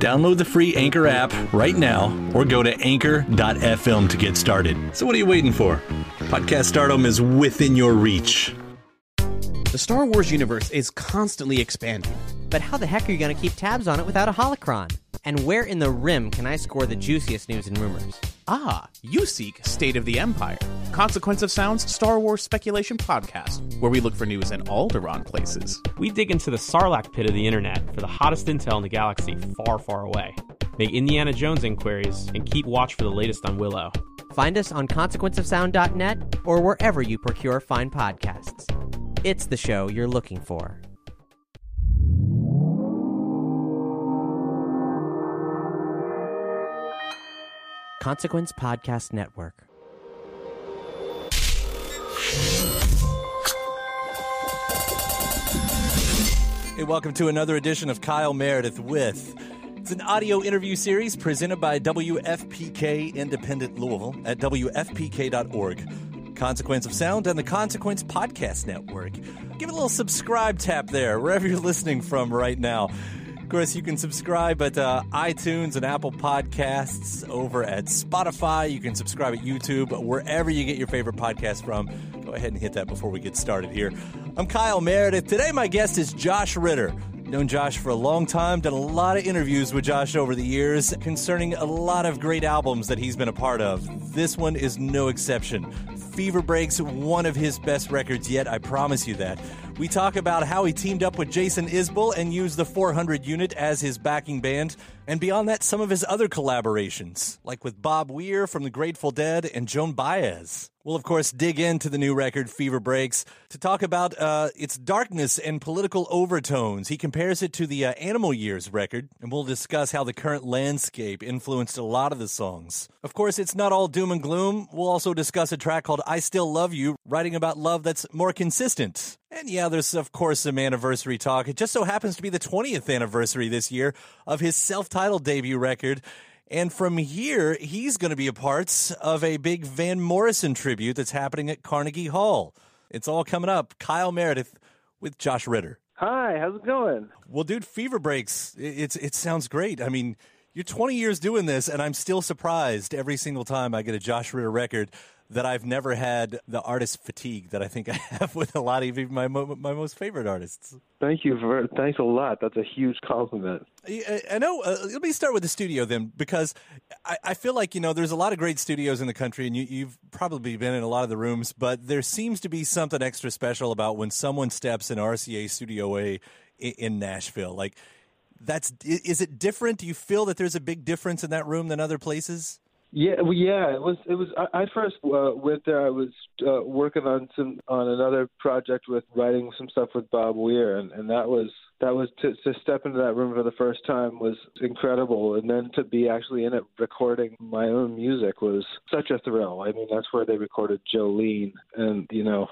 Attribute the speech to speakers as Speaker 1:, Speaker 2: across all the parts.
Speaker 1: Download the free Anchor app right now or go to anchor.fm to get started. So, what are you waiting for? Podcast stardom is within your reach.
Speaker 2: The Star Wars universe is constantly expanding.
Speaker 3: But how the heck are you going to keep tabs on it without a holocron? And where in the rim can I score the juiciest news and rumors?
Speaker 2: Ah, you seek State of the Empire, Consequence of Sound's Star Wars speculation podcast, where we look for news in Alderaan places.
Speaker 4: We dig into the sarlacc pit of the internet for the hottest intel in the galaxy far, far away. Make Indiana Jones inquiries and keep watch for the latest on Willow.
Speaker 3: Find us on consequenceofsound.net or wherever you procure fine podcasts. It's the show you're looking for. Consequence Podcast Network.
Speaker 1: Hey, welcome to another edition of Kyle Meredith with. It's an audio interview series presented by WFPK Independent Louisville at WFPK.org. Consequence of Sound and the Consequence Podcast Network. Give it a little subscribe tap there, wherever you're listening from right now. Course, you can subscribe at uh, iTunes and Apple Podcasts over at Spotify. You can subscribe at YouTube, wherever you get your favorite podcast from. Go ahead and hit that before we get started here. I'm Kyle Meredith. Today, my guest is Josh Ritter. Known Josh for a long time, done a lot of interviews with Josh over the years concerning a lot of great albums that he's been a part of. This one is no exception. Fever Breaks, one of his best records yet, I promise you that. We talk about how he teamed up with Jason Isbell and used the 400 unit as his backing band, and beyond that, some of his other collaborations, like with Bob Weir from the Grateful Dead and Joan Baez. We'll, of course, dig into the new record, Fever Breaks, to talk about uh, its darkness and political overtones. He compares it to the uh, Animal Years record, and we'll discuss how the current landscape influenced a lot of the songs. Of course, it's not all doom and gloom. We'll also discuss a track called I Still Love You, writing about love that's more consistent. And yeah, there's, of course, some anniversary talk. It just so happens to be the 20th anniversary this year of his self titled debut record. And from here, he's going to be a part of a big Van Morrison tribute that's happening at Carnegie Hall. It's all coming up. Kyle Meredith with Josh Ritter.
Speaker 5: Hi, how's it going?
Speaker 1: Well, dude, Fever Breaks. It's it sounds great. I mean, you're 20 years doing this, and I'm still surprised every single time I get a Josh Ritter record that I've never had the artist fatigue that I think I have with a lot of even my my most favorite artists.
Speaker 5: Thank you for thanks a lot. That's a huge compliment.
Speaker 1: I, I know. Uh, let me start with the studio then, because I, I, feel like you know there's a lot of great studios in the country, and you, you've probably been in a lot of the rooms, but there seems to be something extra special about when someone steps in RCA Studio A in, in Nashville. Like that's is it different? Do you feel that there's a big difference in that room than other places?
Speaker 5: Yeah, well, yeah, it was. It was. I, I first uh, went there. I was uh, working on some on another project with writing some stuff with Bob Weir, and, and that was that was to, to step into that room for the first time was incredible, and then to be actually in it recording my own music was such a thrill. I mean, that's where they recorded Jolene and you know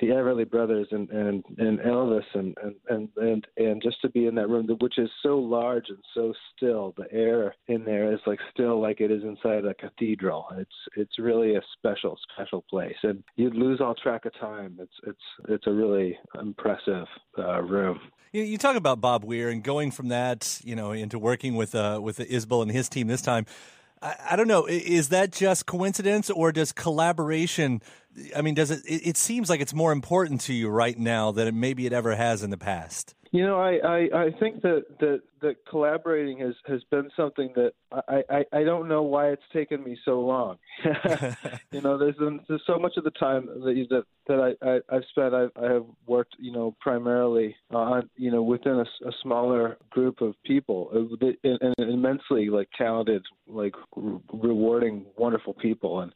Speaker 5: the Everly Brothers and and and Elvis and and and and, and just to be in that room, which is so large and so still. The air in there is like still like it is inside a cathedral. It's it's really a special special place, and you'd lose all track of time. It's it's it's a really impressive uh, room.
Speaker 1: You, you talk about Bob Weir and going from that, you know, into working with uh, with Isbell and his team this time. I, I don't know. Is that just coincidence, or does collaboration? I mean, does it? It seems like it's more important to you right now than it maybe it ever has in the past.
Speaker 5: You know, I, I, I think that, that, that collaborating has, has been something that I, I, I don't know why it's taken me so long. you know, there's, there's so much of the time that that, that I, I, I've spent, I've, I have worked, you know, primarily on, you know, within a, a smaller group of people uh, and, immensely like talented, like rewarding, wonderful people. And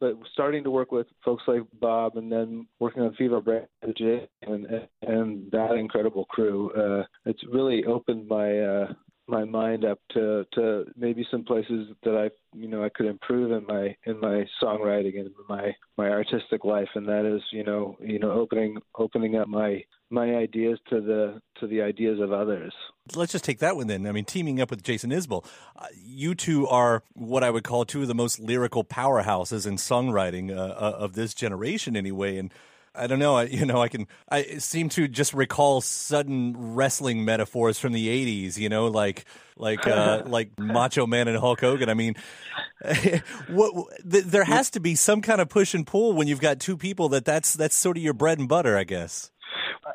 Speaker 5: but starting to work with folks like Bob, and then working on Fever Breaks and and that incredible crew, uh, it's really opened my uh, my mind up to to maybe some places that I you know I could improve in my in my songwriting and my my artistic life, and that is you know you know opening opening up my my ideas to the to the ideas of others.
Speaker 1: Let's just take that one then. I mean, teaming up with Jason Isbell, uh, you two are what I would call two of the most lyrical powerhouses in songwriting uh, uh of this generation, anyway, and I don't know. I, you know, I can. I seem to just recall sudden wrestling metaphors from the '80s. You know, like like uh, like Macho Man and Hulk Hogan. I mean, what, there has to be some kind of push and pull when you've got two people that that's that's sort of your bread and butter, I guess.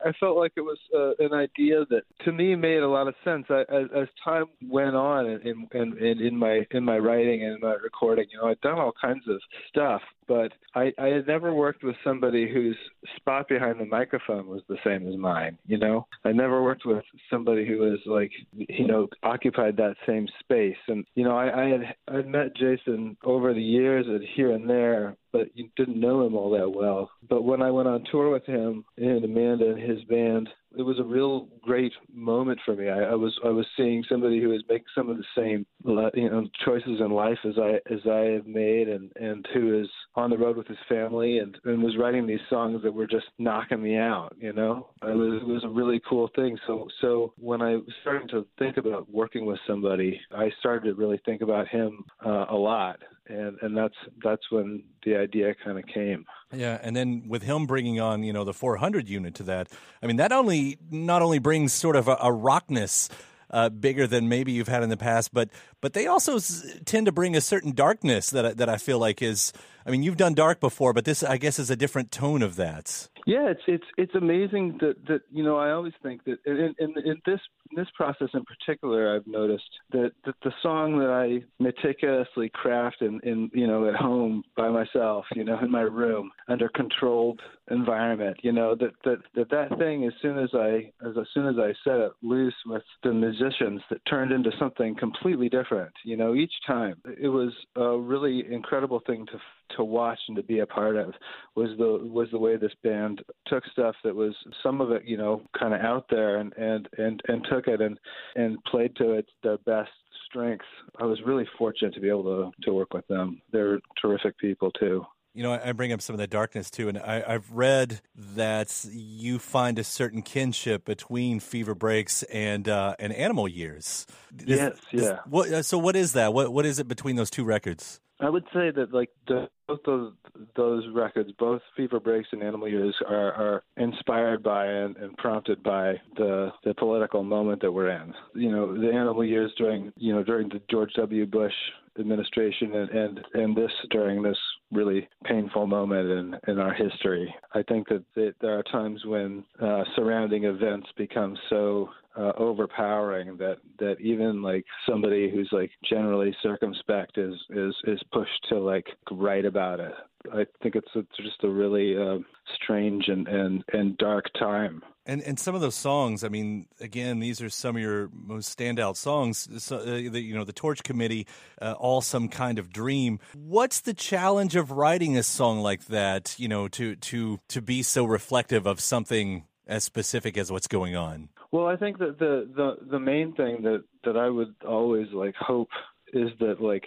Speaker 5: I felt like it was uh, an idea that to me made a lot of sense. I, as, as time went on, in, in, in, in my in my writing and my recording, you know, I'd done all kinds of stuff, but I, I had never worked with somebody whose spot behind the microphone was the same as mine. You know, I never worked with somebody who was like, you know, occupied that same space. And you know, I, I had I'd met Jason over the years and here and there, but you didn't know him all that well. But when I went on tour with him and Amanda and his band, it was a real great moment for me. I, I was I was seeing somebody who was making some of the same you know choices in life as I as I have made, and and who is on the road with his family and and was writing these songs that were just knocking me out. You know, it was it was a really cool thing. So so when I was starting to think about working with somebody, I started to really think about him uh, a lot and and that's that's when the idea kind of came.
Speaker 1: Yeah, and then with him bringing on you know the 400 unit to that, I mean that only not only brings sort of a, a rockness. Uh, bigger than maybe you've had in the past, but but they also s- tend to bring a certain darkness that that I feel like is. I mean, you've done dark before, but this I guess is a different tone of that.
Speaker 5: Yeah, it's it's it's amazing that that you know I always think that in in, in this in this process in particular I've noticed that, that the song that I meticulously craft in, in you know at home by myself you know in my room under controlled environment you know that that that that thing as soon as I as, as soon as I set it loose with the musicians that turned into something completely different you know each time it was a really incredible thing to to watch and to be a part of was the was the way this band took stuff that was some of it you know kind of out there and and and and took it and and played to its their best strengths. I was really fortunate to be able to to work with them. They're terrific people too.
Speaker 1: You know, I bring up some of that darkness too, and I, have read that you find a certain kinship between Fever Breaks and uh, and Animal Years.
Speaker 5: Is, yes, yeah. Is,
Speaker 1: what, so, what is that? What what is it between those two records?
Speaker 5: I would say that like the, both those those records, both Fever Breaks and Animal Years, are, are inspired by and, and prompted by the the political moment that we're in. You know, the Animal Years during you know during the George W. Bush administration and and, and this during this really painful moment in in our history. I think that, that there are times when uh, surrounding events become so uh, overpowering that that even like somebody who's like generally circumspect is is is pushed to like write about it. I think it's, it's just a really uh, strange and, and and dark time.
Speaker 1: And and some of those songs, I mean, again, these are some of your most standout songs. So, uh, the, you know, the Torch Committee, uh, all some kind of dream. What's the challenge of writing a song like that? You know, to to to be so reflective of something as specific as what's going on?
Speaker 5: Well, I think that the the the main thing that that I would always like hope is that like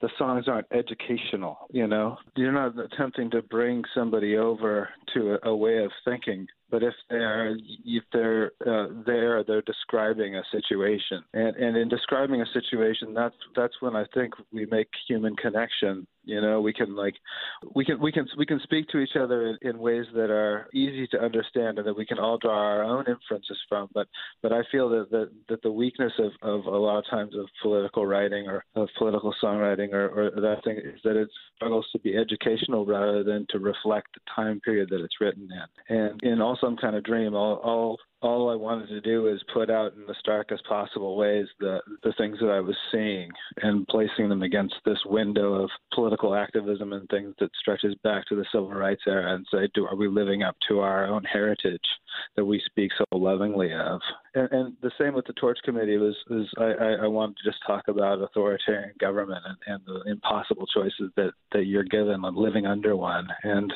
Speaker 5: the songs aren't educational you know? You're not attempting to bring somebody over to a, a way of thinking but if they're if they're uh, there, they're describing a situation, and and in describing a situation, that's that's when I think we make human connection. You know, we can like we can we can we can speak to each other in, in ways that are easy to understand and that we can all draw our own inferences from. But but I feel that that, that the weakness of, of a lot of times of political writing or of political songwriting or, or that thing is that it struggles to be educational rather than to reflect the time period that it's written in. And in also some kind of dream. All, all all I wanted to do is put out in the starkest possible ways the the things that I was seeing and placing them against this window of political activism and things that stretches back to the civil rights era and say, do are we living up to our own heritage that we speak so lovingly of? And, and the same with the Torch Committee was was I, I, wanted to just talk about authoritarian government and, and the impossible choices that that you're given living under one and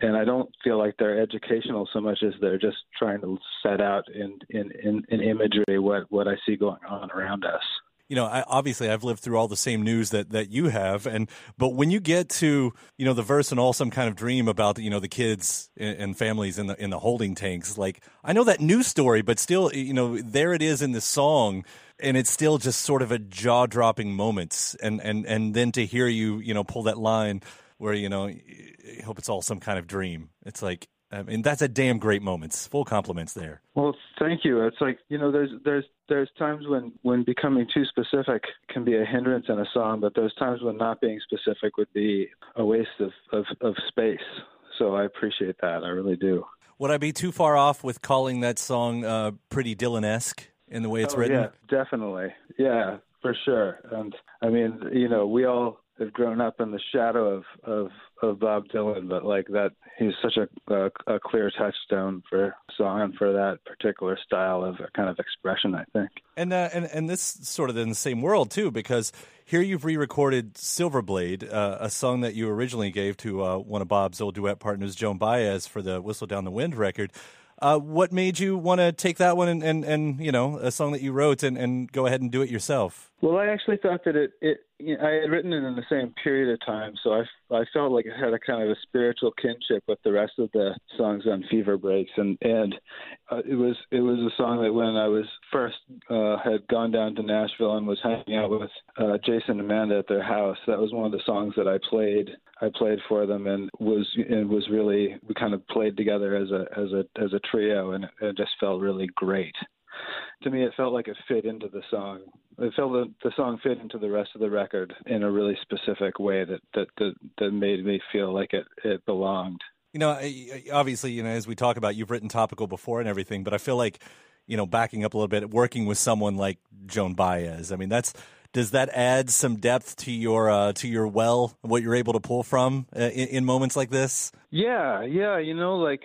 Speaker 5: and I don't feel like they're educational so much as they're just trying to set out in in, in, in imagery what what I see going on around us
Speaker 1: you know, I, obviously I've lived through all the same news that, that you have, and but when you get to you know the verse and all some kind of dream about you know the kids and families in the in the holding tanks, like I know that news story, but still you know there it is in the song, and it's still just sort of a jaw dropping moments, and and and then to hear you you know pull that line where you know I hope it's all some kind of dream. It's like I mean, that's a damn great moments. Full compliments there.
Speaker 5: Well, thank you. It's like you know, there's there's there's times when when becoming too specific can be a hindrance in a song, but there's times when not being specific would be a waste of of, of space. So I appreciate that. I really do.
Speaker 1: Would I be too far off with calling that song uh, pretty Dylan esque in the way it's
Speaker 5: oh,
Speaker 1: written?
Speaker 5: Yeah, definitely. Yeah, for sure. And I mean, you know, we all have grown up in the shadow of of of Bob Dylan, but like that, he's such a a, a clear touchstone for song and for that particular style of kind of expression. I think.
Speaker 1: And uh, and and this sort of in the same world too, because here you've re-recorded Silver Blade, uh, a song that you originally gave to uh, one of Bob's old duet partners, Joan Baez, for the Whistle Down the Wind record. Uh, what made you want to take that one and, and, and, you know a song that you wrote and, and go ahead and do it yourself?
Speaker 5: Well, I actually thought that it, it you know, I had written it in the same period of time, so I, I felt like it had a kind of a spiritual kinship with the rest of the songs on Fever Breaks, and and uh, it was it was a song that when I was first uh, had gone down to Nashville and was hanging out with uh, Jason and Amanda at their house, that was one of the songs that I played I played for them and was and was really we kind of played together as a as a as a trio, and it just felt really great to me, it felt like it fit into the song. It felt that the song fit into the rest of the record in a really specific way that that that, that made me feel like it it belonged.
Speaker 1: You know, obviously, you know, as we talk about, you've written topical before and everything, but I feel like, you know, backing up a little bit, working with someone like Joan Baez. I mean, that's does that add some depth to your uh, to your well, what you're able to pull from uh, in, in moments like this?
Speaker 5: Yeah, yeah. You know, like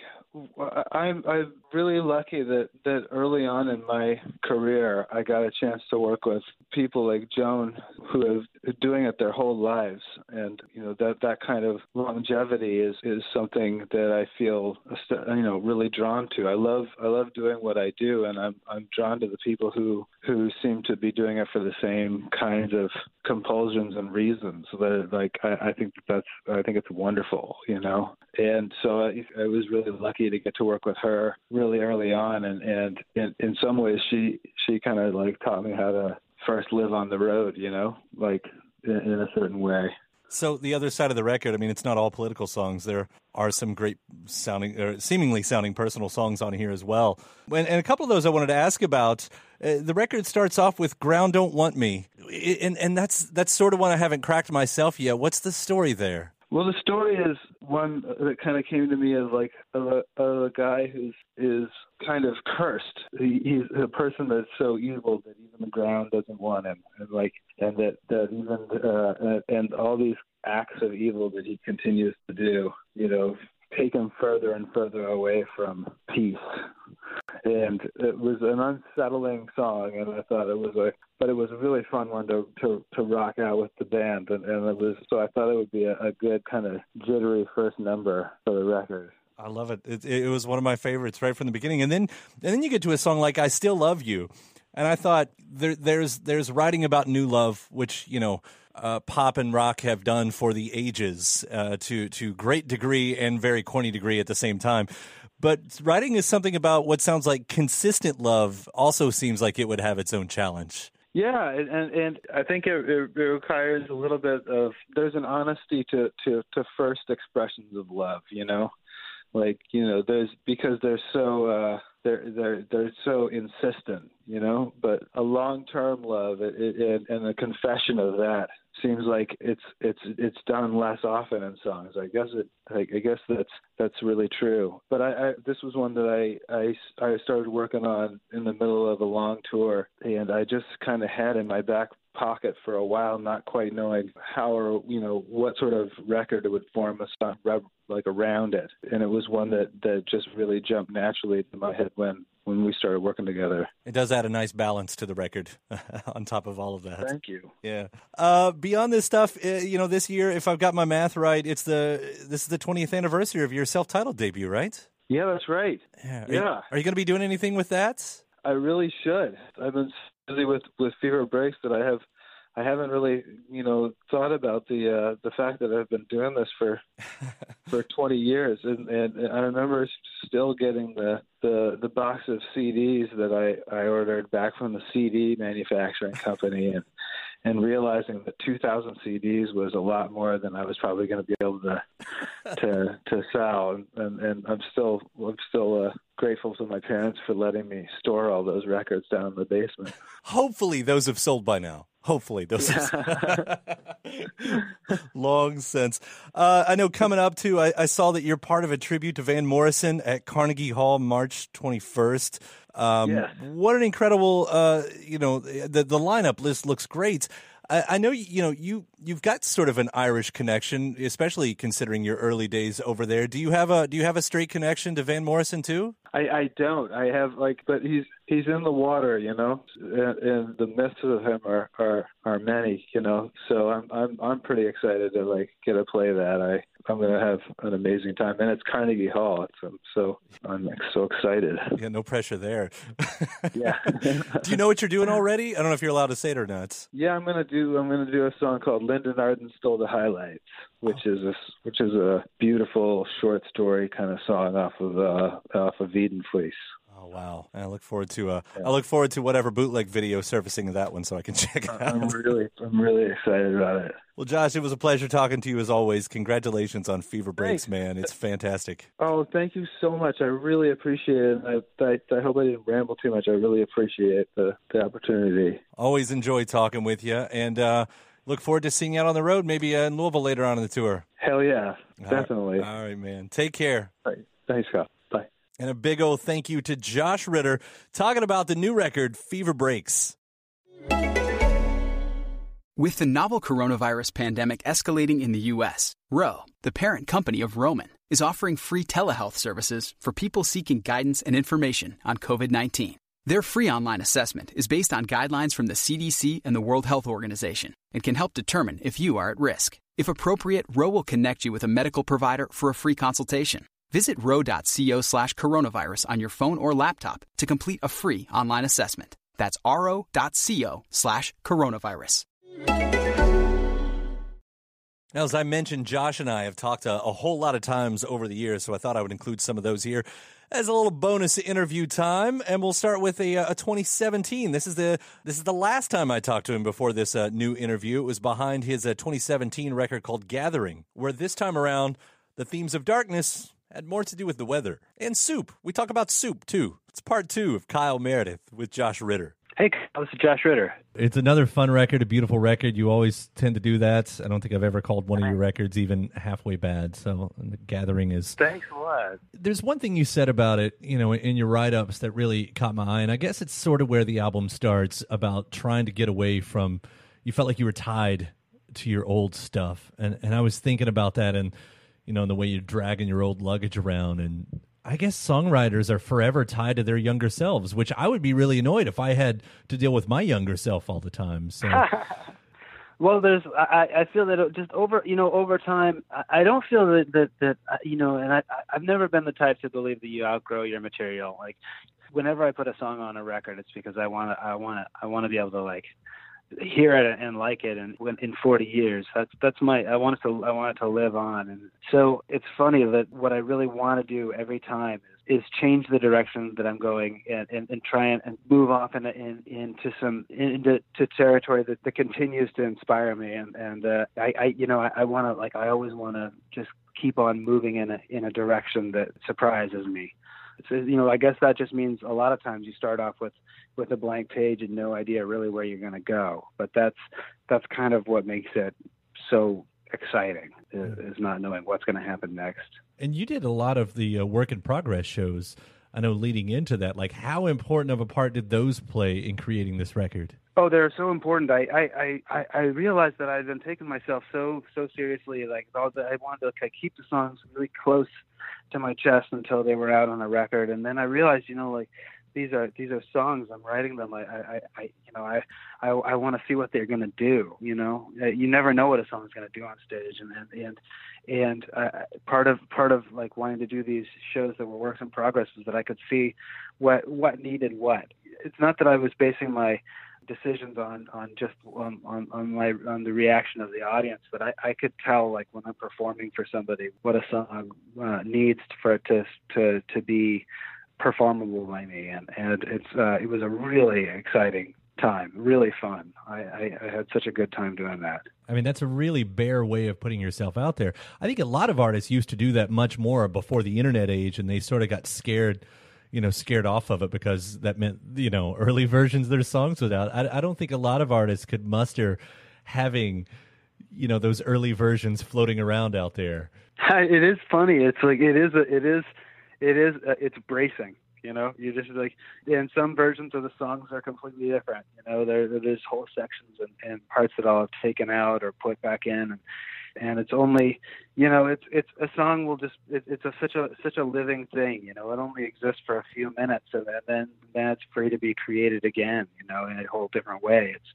Speaker 5: I'm I'm really lucky that that early on in my career I got a chance to work with people like Joan who have doing it their whole lives, and you know that that kind of longevity is is something that I feel you know really drawn to. I love I love doing what I do, and I'm I'm drawn to the people who who seem to be doing it for the same kinds of compulsions and reasons. That like I, I think that's I think it's wonderful, you know. And so I, I was really lucky to get to work with her really early on, and and in, in some ways she she kind of like taught me how to first live on the road, you know, like in, in a certain way.
Speaker 1: So the other side of the record, I mean, it's not all political songs. There are some great sounding, or seemingly sounding personal songs on here as well. And, and a couple of those I wanted to ask about. Uh, the record starts off with "Ground Don't Want Me," and and that's that's sort of one I haven't cracked myself yet. What's the story there?
Speaker 5: Well, the story is one that kind of came to me as like a, a guy who's is kind of cursed. He, he's a person that's so evil that even the ground doesn't want him, and like, and that that even uh, and all these acts of evil that he continues to do, you know, take him further and further away from peace. And it was an unsettling song, and I thought it was a, but it was a really fun one to to, to rock out with the band, and, and it was so I thought it would be a, a good kind of jittery first number for the record.
Speaker 1: I love it. it. It was one of my favorites right from the beginning, and then and then you get to a song like "I Still Love You," and I thought there, there's there's writing about new love, which you know. Uh, pop and rock have done for the ages uh, to to great degree and very corny degree at the same time. But writing is something about what sounds like consistent love. Also, seems like it would have its own challenge.
Speaker 5: Yeah, and and I think it, it, requires a little bit of there's an honesty to to to first expressions of love. You know, like you know there's because they're so uh they're they're they're so insistent you know but a long term love it, it, and a confession of that seems like it's it's it's done less often in songs. I guess it i, I guess that's that's really true. But I, I this was one that i i i started working on in the middle of a long tour and i just kind of had in my back pocket for a while, not quite knowing how or you know what sort of record it would form a song like around it. And it was one that that just really jumped naturally to my head when when we started working together.
Speaker 1: It does add a nice balance to the record on top of all of that.
Speaker 5: Thank you.
Speaker 1: Yeah. Uh, beyond this stuff, uh, you know, this year, if I've got my math right, it's the this is the 20th anniversary of your self-titled debut, right?
Speaker 5: Yeah, that's right.
Speaker 1: Yeah.
Speaker 5: Are yeah.
Speaker 1: You, are you going to be doing anything with that?
Speaker 5: I really should. I've been busy with with fever breaks that I have I haven't really, you know, thought about the uh, the fact that I've been doing this for for 20 years, and, and I remember still getting the the the box of CDs that I I ordered back from the CD manufacturing company, and and realizing that 2,000 CDs was a lot more than I was probably going to be able to to to sell, and and, and I'm still I'm still uh, grateful to my parents for letting me store all those records down in the basement.
Speaker 1: Hopefully, those have sold by now. Hopefully, those yeah. long since. Uh, I know coming up too. I, I, saw that you're part of a tribute to Van Morrison at Carnegie Hall, March 21st. Um,
Speaker 5: yes.
Speaker 1: What an incredible, uh, you know, the the lineup list looks great. I, I know you know you you've got sort of an Irish connection, especially considering your early days over there. Do you have a do you have a straight connection to Van Morrison too?
Speaker 5: I, I don't. I have like, but he's he's in the water, you know, and, and the myths of him are, are are many, you know. So I'm I'm I'm pretty excited to like get to play that. I I'm gonna have an amazing time, and it's Carnegie Hall. It's um, so I'm like, so excited.
Speaker 1: Yeah, no pressure there.
Speaker 5: yeah.
Speaker 1: do you know what you're doing already? I don't know if you're allowed to say it or not.
Speaker 5: Yeah, I'm gonna do I'm gonna do a song called Linden Arden Stole the Highlights, which oh. is a which is a beautiful short story kind of song off of uh, off of Veedon Fleece.
Speaker 1: Oh wow! I look forward to uh, yeah. I look forward to whatever bootleg video surfacing of that one, so I can check it out.
Speaker 5: I'm really, I'm really excited about it.
Speaker 1: Well, Josh, it was a pleasure talking to you as always. Congratulations on Fever Breaks, Thanks. man! It's fantastic.
Speaker 5: Oh, thank you so much. I really appreciate it. I, I, I hope I didn't ramble too much. I really appreciate the the opportunity.
Speaker 1: Always enjoy talking with you, and uh, look forward to seeing you out on the road, maybe uh, in Louisville later on in the tour.
Speaker 5: Hell yeah, definitely.
Speaker 1: Right. All right, man. Take care.
Speaker 5: Right. Thanks, Scott.
Speaker 1: And a big old thank you to Josh Ritter talking about the new record, Fever Breaks.
Speaker 6: With the novel coronavirus pandemic escalating in the U.S., Ro, the parent company of Roman, is offering free telehealth services for people seeking guidance and information on COVID 19. Their free online assessment is based on guidelines from the CDC and the World Health Organization and can help determine if you are at risk. If appropriate, Ro will connect you with a medical provider for a free consultation. Visit ro.co slash coronavirus on your phone or laptop to complete a free online assessment. That's ro.co slash coronavirus.
Speaker 1: Now, as I mentioned, Josh and I have talked a, a whole lot of times over the years, so I thought I would include some of those here as a little bonus interview time, and we'll start with a, a 2017. This is the this is the last time I talked to him before this uh, new interview. It was behind his uh, 2017 record called Gathering, where this time around the themes of darkness had more to do with the weather and soup. We talk about soup too. It's part two of Kyle Meredith with Josh Ritter.
Speaker 7: Hey, this is Josh Ritter.
Speaker 1: It's another fun record, a beautiful record. You always tend to do that. I don't think I've ever called one of your records even halfway bad. So the gathering is.
Speaker 7: Thanks a lot.
Speaker 1: There's one thing you said about it, you know, in your write ups that really caught my eye, and I guess it's sort of where the album starts about trying to get away from. You felt like you were tied to your old stuff, and and I was thinking about that, and you know, in the way you're dragging your old luggage around, and I guess songwriters are forever tied to their younger selves, which I would be really annoyed if I had to deal with my younger self all the time. So,
Speaker 7: Well, there's I, I feel that just over you know over time I, I don't feel that that that uh, you know and I I've never been the type to believe that you outgrow your material. Like whenever I put a song on a record, it's because I want to I want to I want to be able to like hear it and like it and in 40 years. That's that's my I want it to I want it to live on. And so it's funny that what I really want to do every time is change the direction that I'm going and, and, and try and, and move off in, in, into some into to territory that, that continues to inspire me. And and uh, I, I you know I, I want to like I always want to just keep on moving in a in a direction that surprises me. So, you know, I guess that just means a lot of times you start off with with a blank page and no idea really where you're going to go. But that's that's kind of what makes it so exciting is, not knowing what's going to happen next.
Speaker 1: And you did a lot of the uh, work in progress shows. I know leading into that, like how important of a part did those play in creating this record?
Speaker 7: Oh, they're so important. I I I, I realized that I'd been taking myself so so seriously. Like all the, I wanted to like, keep the songs really close to my chest until they were out on a record, and then I realized, you know, like these are these are songs i'm writing them i i, I you know i i, I want to see what they're going to do you know? Uh, you never know what a song's going to do on stage and and and and uh, part of part of like wanting to do these shows that were works in progress was that i could see what what needed what. It's not that i was basing my decisions on on just on, on on my on the reaction of the audience but i i could tell like when i'm performing for somebody what a song uh, needs for it to to to be performable by me, and and it's uh, it was a really exciting time, really fun. I, I, I, had such a good time doing that.
Speaker 1: I mean, that's a really bare way of putting yourself out there. I think a lot of artists used to do that much more before the internet age, and they sort of got scared, you know, scared off of it because that meant you know early versions of their songs without. I, I don't think a lot of artists could muster having you know those early versions floating around out there.
Speaker 7: It is funny. It's like it is. A, it is it is uh, it's bracing you know? You just like and some versions of the songs are completely different you know? There there's whole sections and, and parts that i'll have taken out or put back in and and it's only you know it's it's a song will just it, it's a such a such a living thing you know it only exists for a few minutes and then then it's free to be created again you know in a whole different way. It's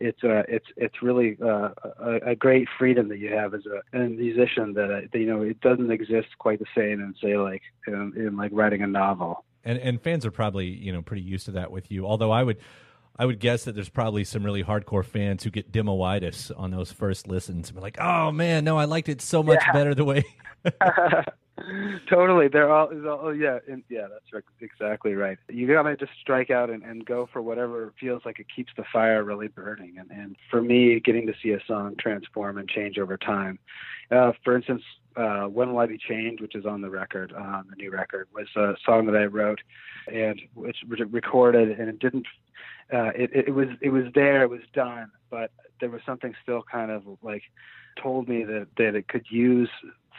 Speaker 7: it's uh it's it's really uh, a, a great freedom that you have as a, a musician that uh, you know it doesn't exist quite the same in say like in, in like writing a novel.
Speaker 1: And and fans are probably you know pretty used to that with you although i would I would guess that there's probably some really hardcore fans who get demoitis on those first listens and be like, "Oh man, no, I liked it so much yeah. better the way."
Speaker 7: totally, they're all, all oh, yeah, and, yeah, that's exactly right. You gotta just strike out and, and go for whatever feels like it keeps the fire really burning. And and for me, getting to see a song transform and change over time. Uh, for instance, uh, "When Will I Be Changed," which is on the record, uh, the new record, was a song that I wrote and which recorded, and it didn't uh, it, it was it was there, it was done, but there was something still kind of like told me that that it could use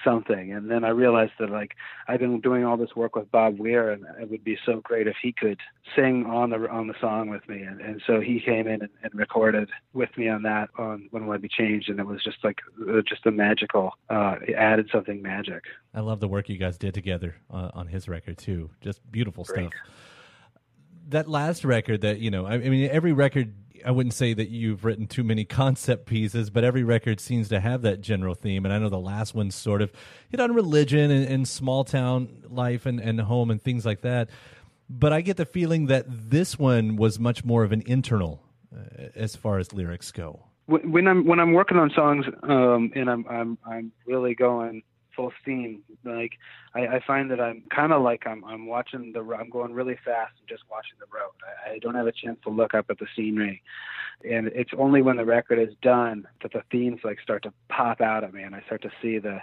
Speaker 7: something. And then i realized that like i've been doing all this work with bob weir and it would be so great if he could sing on the on the song with me. And, and so he came in and, and recorded with me on that on when will i be changed and it was just like uh, just a magical uh it added something magic.
Speaker 1: I love the work you guys did together uh, on his record too. Just beautiful great. stuff. That last record that you know I, I mean every record I wouldn't say that you've written too many concept pieces, but every record seems to have that general theme. And I know the last one sort of hit on religion and, and small town life and, and home and things like that. But I get the feeling that this one was much more of an internal uh, as far as lyrics go.
Speaker 7: When I'm when I'm working on songs um, and I'm I'm I'm really going full steam. Like I, I find that I'm kind of like I'm I'm watching the I'm going really fast and just watching the road. I, I don't have a chance to look up at the scenery, and it's only when the record is done that the themes like start to pop out at me, and I start to see the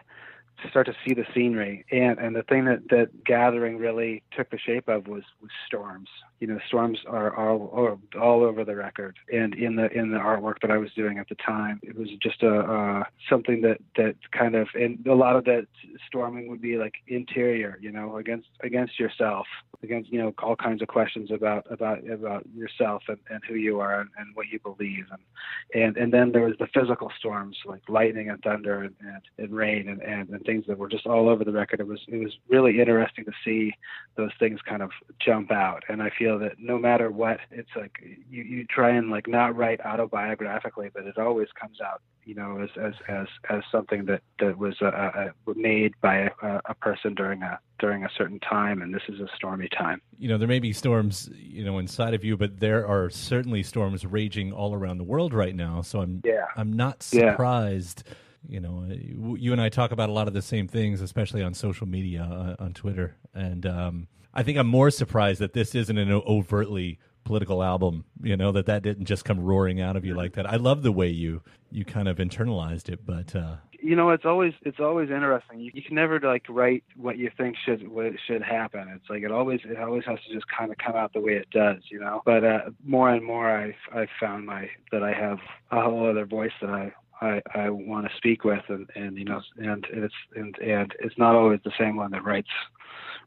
Speaker 7: start to see the scenery. And and the thing that that gathering really took the shape of was was storms. You know, storms are all all over the record, and in the in the artwork that I was doing at the time, it was just a uh, something that that kind of and a lot of that storming would be like interior. You know, against against yourself, against you know all kinds of questions about about about yourself and, and who you are and, and what you believe. And and and then there was the physical storms like lightning and thunder and, and, and rain and, and and things that were just all over the record. It was it was really interesting to see those things kind of jump out. And i feel that no matter what it's like you you try and like not write autobiographically but it always comes out you know, as as as, as something that that was uh, uh, made by a, a person during a during a certain time, and this is a stormy time.
Speaker 1: You know, there may be storms, you know, inside of you, but there are certainly storms raging all around the world right now. So I'm
Speaker 7: yeah.
Speaker 1: I'm not surprised. Yeah. You know, you and I talk about a lot of the same things, especially on social media, uh, on Twitter, and um, I think I'm more surprised that this isn't an overtly political album you know that that didn't just come roaring out of you like that. I love the way you you kind of internalized it but uh
Speaker 7: you know it's always it's always interesting. You, you can never like write what you think should what should happen. It's like it always it always has to just kind of come out the way it does you know? But uh more and more i've i've found my that i have a whole other voice that i I, I want to speak with and, and you know and it's and and it's not always the same one that writes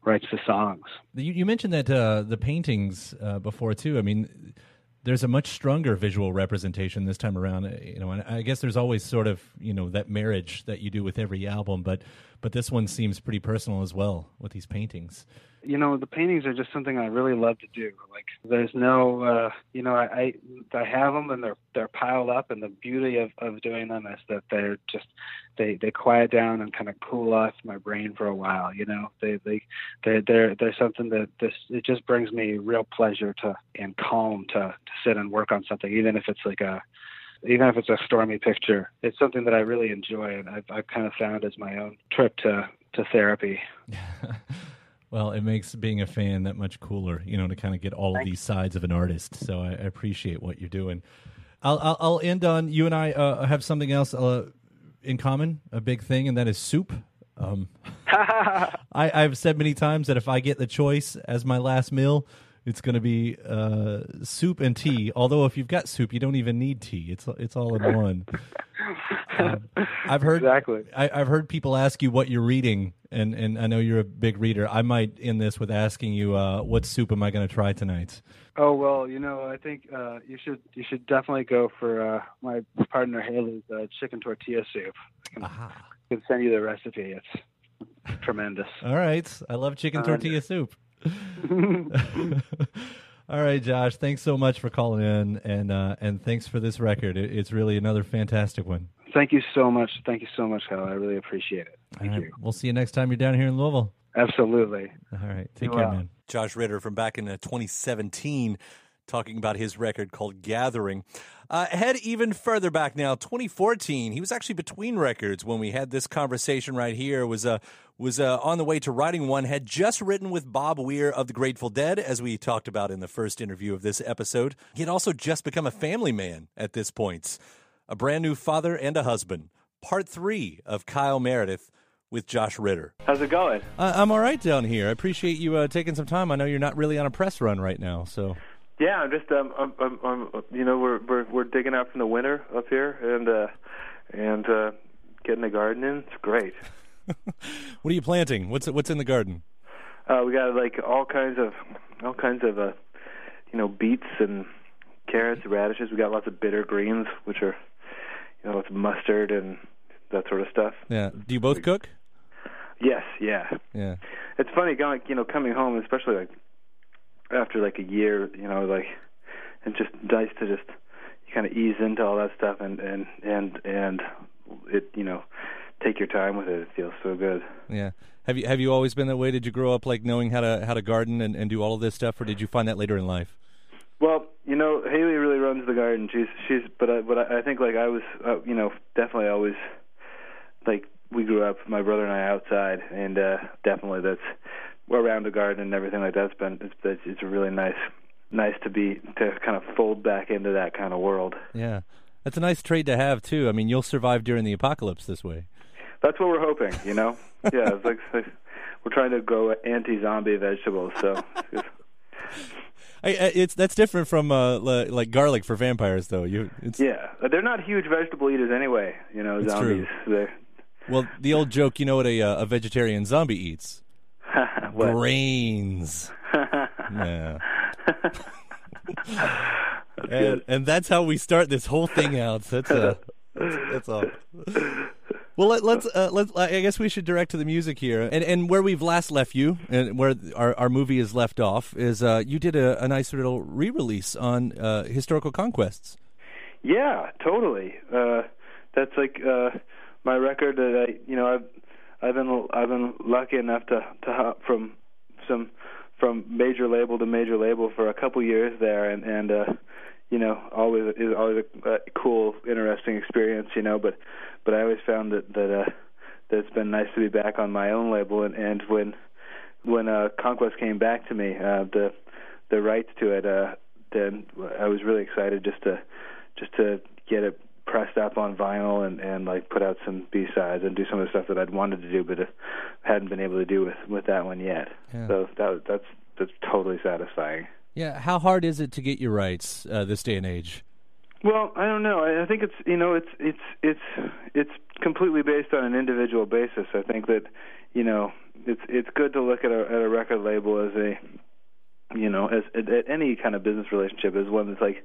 Speaker 7: writes the songs.
Speaker 1: You, you mentioned that uh, the paintings uh, before too. I mean, there's a much stronger visual representation this time around. Uh, you know, and I guess there's always sort of you know that marriage that you do with every album, but but this one seems pretty personal as well with these paintings
Speaker 7: you know the paintings are just something I really love to do. Like there's no, uh, you know, I, I I have them and they're they're piled up, and the beauty of of doing them is that they're just they they quiet down and kind of cool off my brain for a while. You know, they they they they're they're something that this it just brings me real pleasure to and calm to to sit and work on something, even if it's like a even if it's a stormy picture. It's something that I really enjoy, and I've I've kind of found as my own trip to to therapy.
Speaker 1: Well, it makes being a fan that much cooler, you know, to kind of get all of these sides of an artist. So I, I appreciate what you're doing. I'll, I'll, I'll end on you and I uh, have something else uh, in common, a big thing, and that is soup. Um, I, I've said many times that if I get the choice as my last meal, it's going to be uh, soup and tea. Although if you've got soup, you don't even need tea. It's it's all in one. Um, I've heard
Speaker 7: exactly.
Speaker 1: I, have heard people ask you what you're reading, and, and I know you're a big reader. I might end this with asking you, uh, what soup am I going to try tonight?
Speaker 7: Oh well, you know, I think uh, you should you should definitely go for uh, my partner Haley's uh, chicken tortilla soup. I can, I can send you the recipe. It's tremendous.
Speaker 1: All right, I love chicken tortilla soup. All right, Josh. Thanks so much for calling in, and uh, and thanks for this record. It, it's really another fantastic one.
Speaker 7: Thank you so much. Thank you so much, Hal. I really appreciate it. Thank
Speaker 1: right.
Speaker 7: you.
Speaker 1: We'll see you next time you're down here in Louisville.
Speaker 7: Absolutely.
Speaker 1: All right. Take care, man. Josh Ritter from back in uh, 2017 talking about his record called Gathering. Uh, head even further back now, 2014. He was actually between records when we had this conversation right here. Was uh, was uh, on the way to writing one. Had just written with Bob Weir of the Grateful Dead, as we talked about in the first interview of this episode. He had also just become a family man at this point, a brand new father and a husband. Part three of Kyle Meredith with Josh Ritter.
Speaker 8: How's it going?
Speaker 1: I'm all right down here. I appreciate you uh, taking some time. I know you're not really on a press run right now, so.
Speaker 8: Yeah, I'm just um, I'm, I'm, I'm, you know, we're we're we're digging out from the winter up here, and uh, and uh, getting the garden in. It's great.
Speaker 1: what are you planting? What's what's in the garden?
Speaker 8: Uh, we got like all kinds of all kinds of uh, you know beets and carrots, radishes. We got lots of bitter greens, which are you know lots of mustard and that sort of stuff.
Speaker 1: Yeah. Do you both cook?
Speaker 8: Yes. Yeah.
Speaker 1: Yeah.
Speaker 8: It's funny going you know coming home, especially like after like a year, you know, like and just nice to just kind of ease into all that stuff and and and and it you know take your time with it. It feels so good.
Speaker 1: Yeah. Have you have you always been that way? Did you grow up like knowing how to how to garden and, and do all of this stuff, or did you find that later in life?
Speaker 8: Well, you know, Haley really runs the garden. She's she's, but I, but I think like I was, uh, you know, definitely always like we grew up, my brother and I outside, and uh definitely that's around the garden and everything like that's been it's it's really nice nice to be to kind of fold back into that kind of world.
Speaker 1: Yeah, that's a nice trait to have too. I mean, you'll survive during the apocalypse this way.
Speaker 8: That's what we're hoping, you know. yeah, it's like, like we're trying to grow anti-zombie vegetables, so.
Speaker 1: I, it's that's different from uh, like garlic for vampires, though. You,
Speaker 8: yeah, they're not huge vegetable eaters anyway. You know, zombies.
Speaker 1: Well, the old joke, you know what a, uh, a vegetarian zombie eats?
Speaker 8: what?
Speaker 1: Brains. yeah. and, and that's how we start this whole thing out. That's uh, that's, that's all. Well, let, let's uh, let's. I guess we should direct to the music here, and and where we've last left you, and where our, our movie is left off, is uh, you did a, a nice little re-release on uh, historical conquests.
Speaker 9: Yeah, totally. Uh, that's like uh, my record that I, you know, I've I've been I've been lucky enough to to hop from some from major label to major label for a couple years there, and and uh, you know, always is always a, cool, interesting experience, you know. But but I always found that that uh, that it's been nice to be back on my own label, and and when when uh, Conquest came back to me, uh, the the rights to it, uh, then I was really excited just to just to get it pressed up on vinyl and and like put out some B sides and do some of the stuff that I'd wanted to do but hadn't been able to do with with that one yet. Yeah. So that that's that's totally satisfying.
Speaker 1: Yeah, how hard is it to get your rights uh, this day and age?
Speaker 9: Well, I don't know. I, I think it's you know it's it's it's it's completely based on an individual basis. I think that you know it's it's good to look at a at a record label as a you know, as at, at any kind of business relationship is one that's like,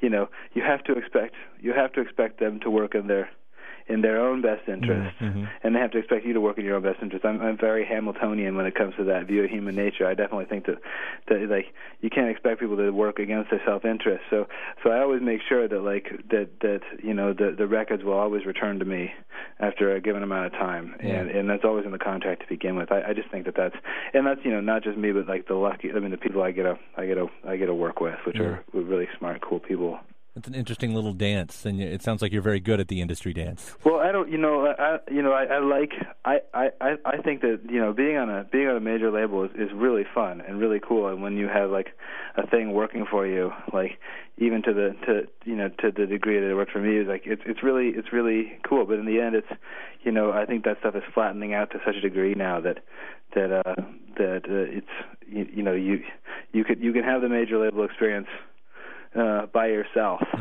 Speaker 9: you know, you have to expect you have to expect them to work in their in their own best interest, mm-hmm. and they have to expect you to work in your own best interest. I'm, I'm very Hamiltonian when it comes to that view of human nature. I definitely think that that like you can't expect people to work against their self-interest. So so I always make sure that like that that you know the the records will always return to me after a given amount of time, yeah. and and that's always in the contract to begin with. I, I just think that that's and that's you know not just me, but like the lucky. I mean the people I get a I get a I get to work with, which yeah. are really smart, cool people.
Speaker 1: It's an interesting little dance, and it sounds like you're very good at the industry dance.
Speaker 9: Well, I don't, you know, I, you know, I, I like, I, I, I think that you know, being on a being on a major label is, is really fun and really cool. And when you have like a thing working for you, like even to the to you know to the degree that it worked for me, is like it's it's really it's really cool. But in the end, it's you know, I think that stuff is flattening out to such a degree now that that uh, that uh, it's you, you know you you could you can have the major label experience uh, by yourself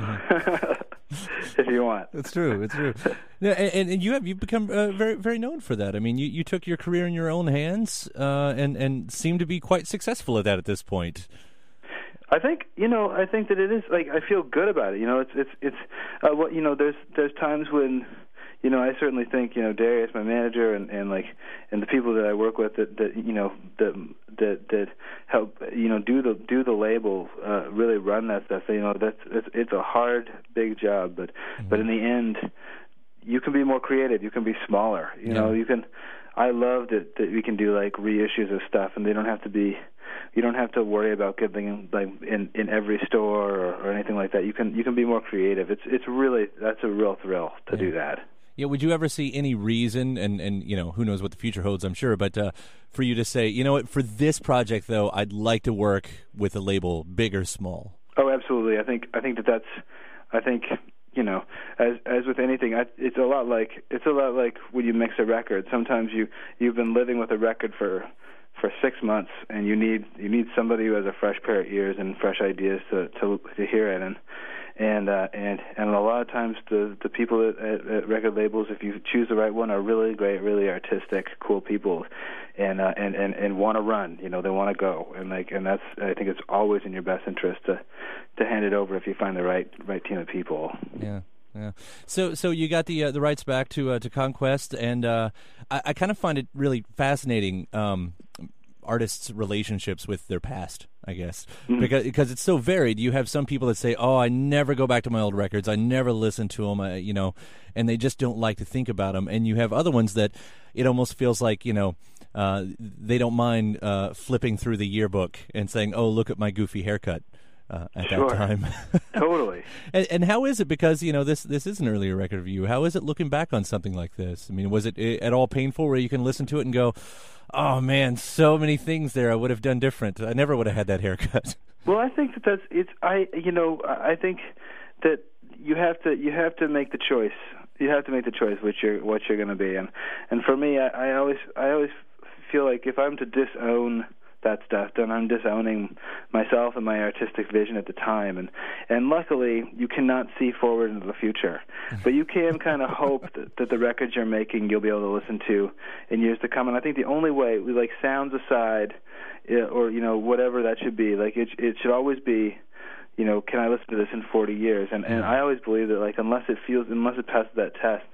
Speaker 9: if you want.
Speaker 1: It's true. It's true. Yeah, and, and you have you've become uh, very very known for that. I mean, you, you took your career in your own hands uh, and and seem to be quite successful at that at this point.
Speaker 9: I think you know. I think that it is like I feel good about it. You know, it's it's it's uh, what you know. There's there's times when you know, I certainly think you know Darius, my manager, and and like and the people that I work with that that you know that that that help you know do the do the label uh, really run that stuff. You know, that's it's, it's a hard big job, but mm-hmm. but in the end, you can be more creative. You can be smaller. You yeah. know, you can. I love that that we can do like reissues of stuff, and they don't have to be you don't have to worry about getting like in in every store or, or anything like that. You can you can be more creative. It's it's really that's a real thrill to yeah. do that.
Speaker 1: Yeah, would you ever see any reason, and and you know who knows what the future holds, I'm sure, but uh, for you to say, you know what, for this project though, I'd like to work with a label, big or small.
Speaker 9: Oh, absolutely. I think I think that that's, I think you know, as as with anything, I, it's a lot like it's a lot like when you mix a record. Sometimes you you've been living with a record for for six months, and you need you need somebody who has a fresh pair of ears and fresh ideas to to to hear it and and uh, and and a lot of times the the people at, at, at record labels, if you choose the right one, are really great, really artistic, cool people, and uh, and and and want to run. You know, they want to go, and like and that's I think it's always in your best interest to to hand it over if you find the right right team of people.
Speaker 1: Yeah. Yeah. So so you got the uh, the rights back to uh, to Conquest, and uh, I, I kind of find it really fascinating. Um, artists' relationships with their past, I guess, mm-hmm. because because it's so varied. You have some people that say, "Oh, I never go back to my old records. I never listen to them." I, you know, and they just don't like to think about them. And you have other ones that it almost feels like you know. Uh, they don't mind uh, flipping through the yearbook and saying, "Oh, look at my goofy haircut." Uh, at
Speaker 9: sure.
Speaker 1: that time.
Speaker 9: totally.
Speaker 1: And, and, how is it? Because you know this this is an earlier record of you. How is it looking back on something like this? I mean, was it at all painful where you can listen to it and go, oh man, so many things there I would have done different. I never would have had that haircut.
Speaker 9: Well, I think that that's it's. I you know I think that you have to you have to make the choice. You have to make the choice which you're what you're going to be. And and for me, I, I always I always feel like if I'm to disown
Speaker 5: that stuff. Then I'm disowning myself and my artistic vision at the time. And and luckily, you cannot see forward into the future, but you can kind of hope that, that the records you're making you'll be able to listen to in years to come. And I think the only way, we like sounds aside, eh, or you know whatever that should be, like it it should always be you know, can I listen to this in 40 years? And and I always believe that like unless it feels unless it passes that test,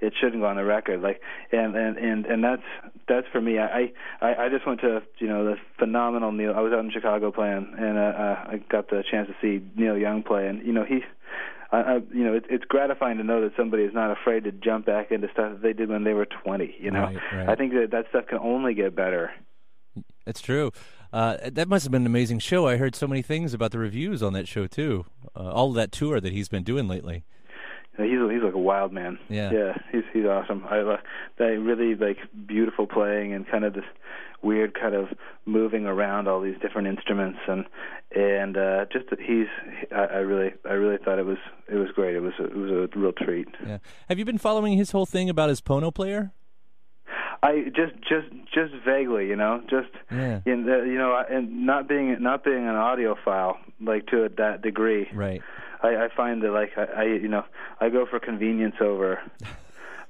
Speaker 5: it shouldn't go on the record. Like and and and and that's that's for me. I I I just went to you know the phenomenal Neil. I was out in Chicago playing, and uh, uh, I got the chance to see Neil Young play, and you know he. I, I, you know, it, it's gratifying to know that somebody is not afraid to jump back into stuff that they did when they were 20. You know,
Speaker 1: Right, right.
Speaker 5: I think that that stuff can only get better.
Speaker 1: It's true. Uh, that must have been an amazing show. I heard so many things about the reviews on that show too. Uh, all of that tour that he's been doing lately.
Speaker 5: He's he's like a wild man.
Speaker 1: Yeah.
Speaker 5: yeah, he's he's awesome. I uh, that really like beautiful playing and kind of this weird kind of moving around all these different instruments and and uh, just that he's I, I really I really thought it was it was great. It was a, it was a real treat.
Speaker 1: Yeah. Have you been following his whole thing about his Pono player?
Speaker 5: I just just just vaguely, you know, just
Speaker 1: Yeah.
Speaker 5: in the, you know, and not being not being an audiophile like to that degree.
Speaker 1: Right.
Speaker 5: I, I find that like I, I you know I go for convenience over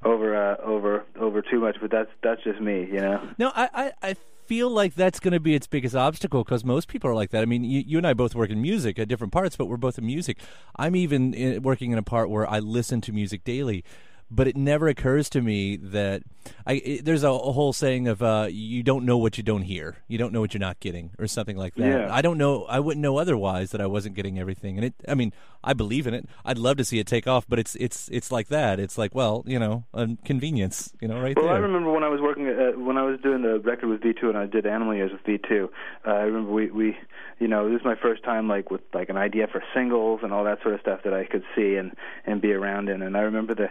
Speaker 5: over uh, over over too much, but that's that's just me, you know.
Speaker 1: No, I, I, I feel like that's going to be its biggest obstacle because most people are like that. I mean, you, you and I both work in music at different parts, but we're both in music. I'm even in, working in a part where I listen to music daily. But it never occurs to me that I, it, there's a, a whole saying of uh, you don't know what you don't hear, you don't know what you're not getting, or something like that.
Speaker 5: Yeah.
Speaker 1: I don't know. I wouldn't know otherwise that I wasn't getting everything. And it, I mean, I believe in it. I'd love to see it take off, but it's it's it's like that. It's like, well, you know, convenience, you know, right
Speaker 5: Well,
Speaker 1: there.
Speaker 5: I remember when I was working uh, when I was doing the record with V2 and I did Animal Years with V2. Uh, I remember we we you know this is my first time like with like an idea for singles and all that sort of stuff that I could see and and be around in. And I remember the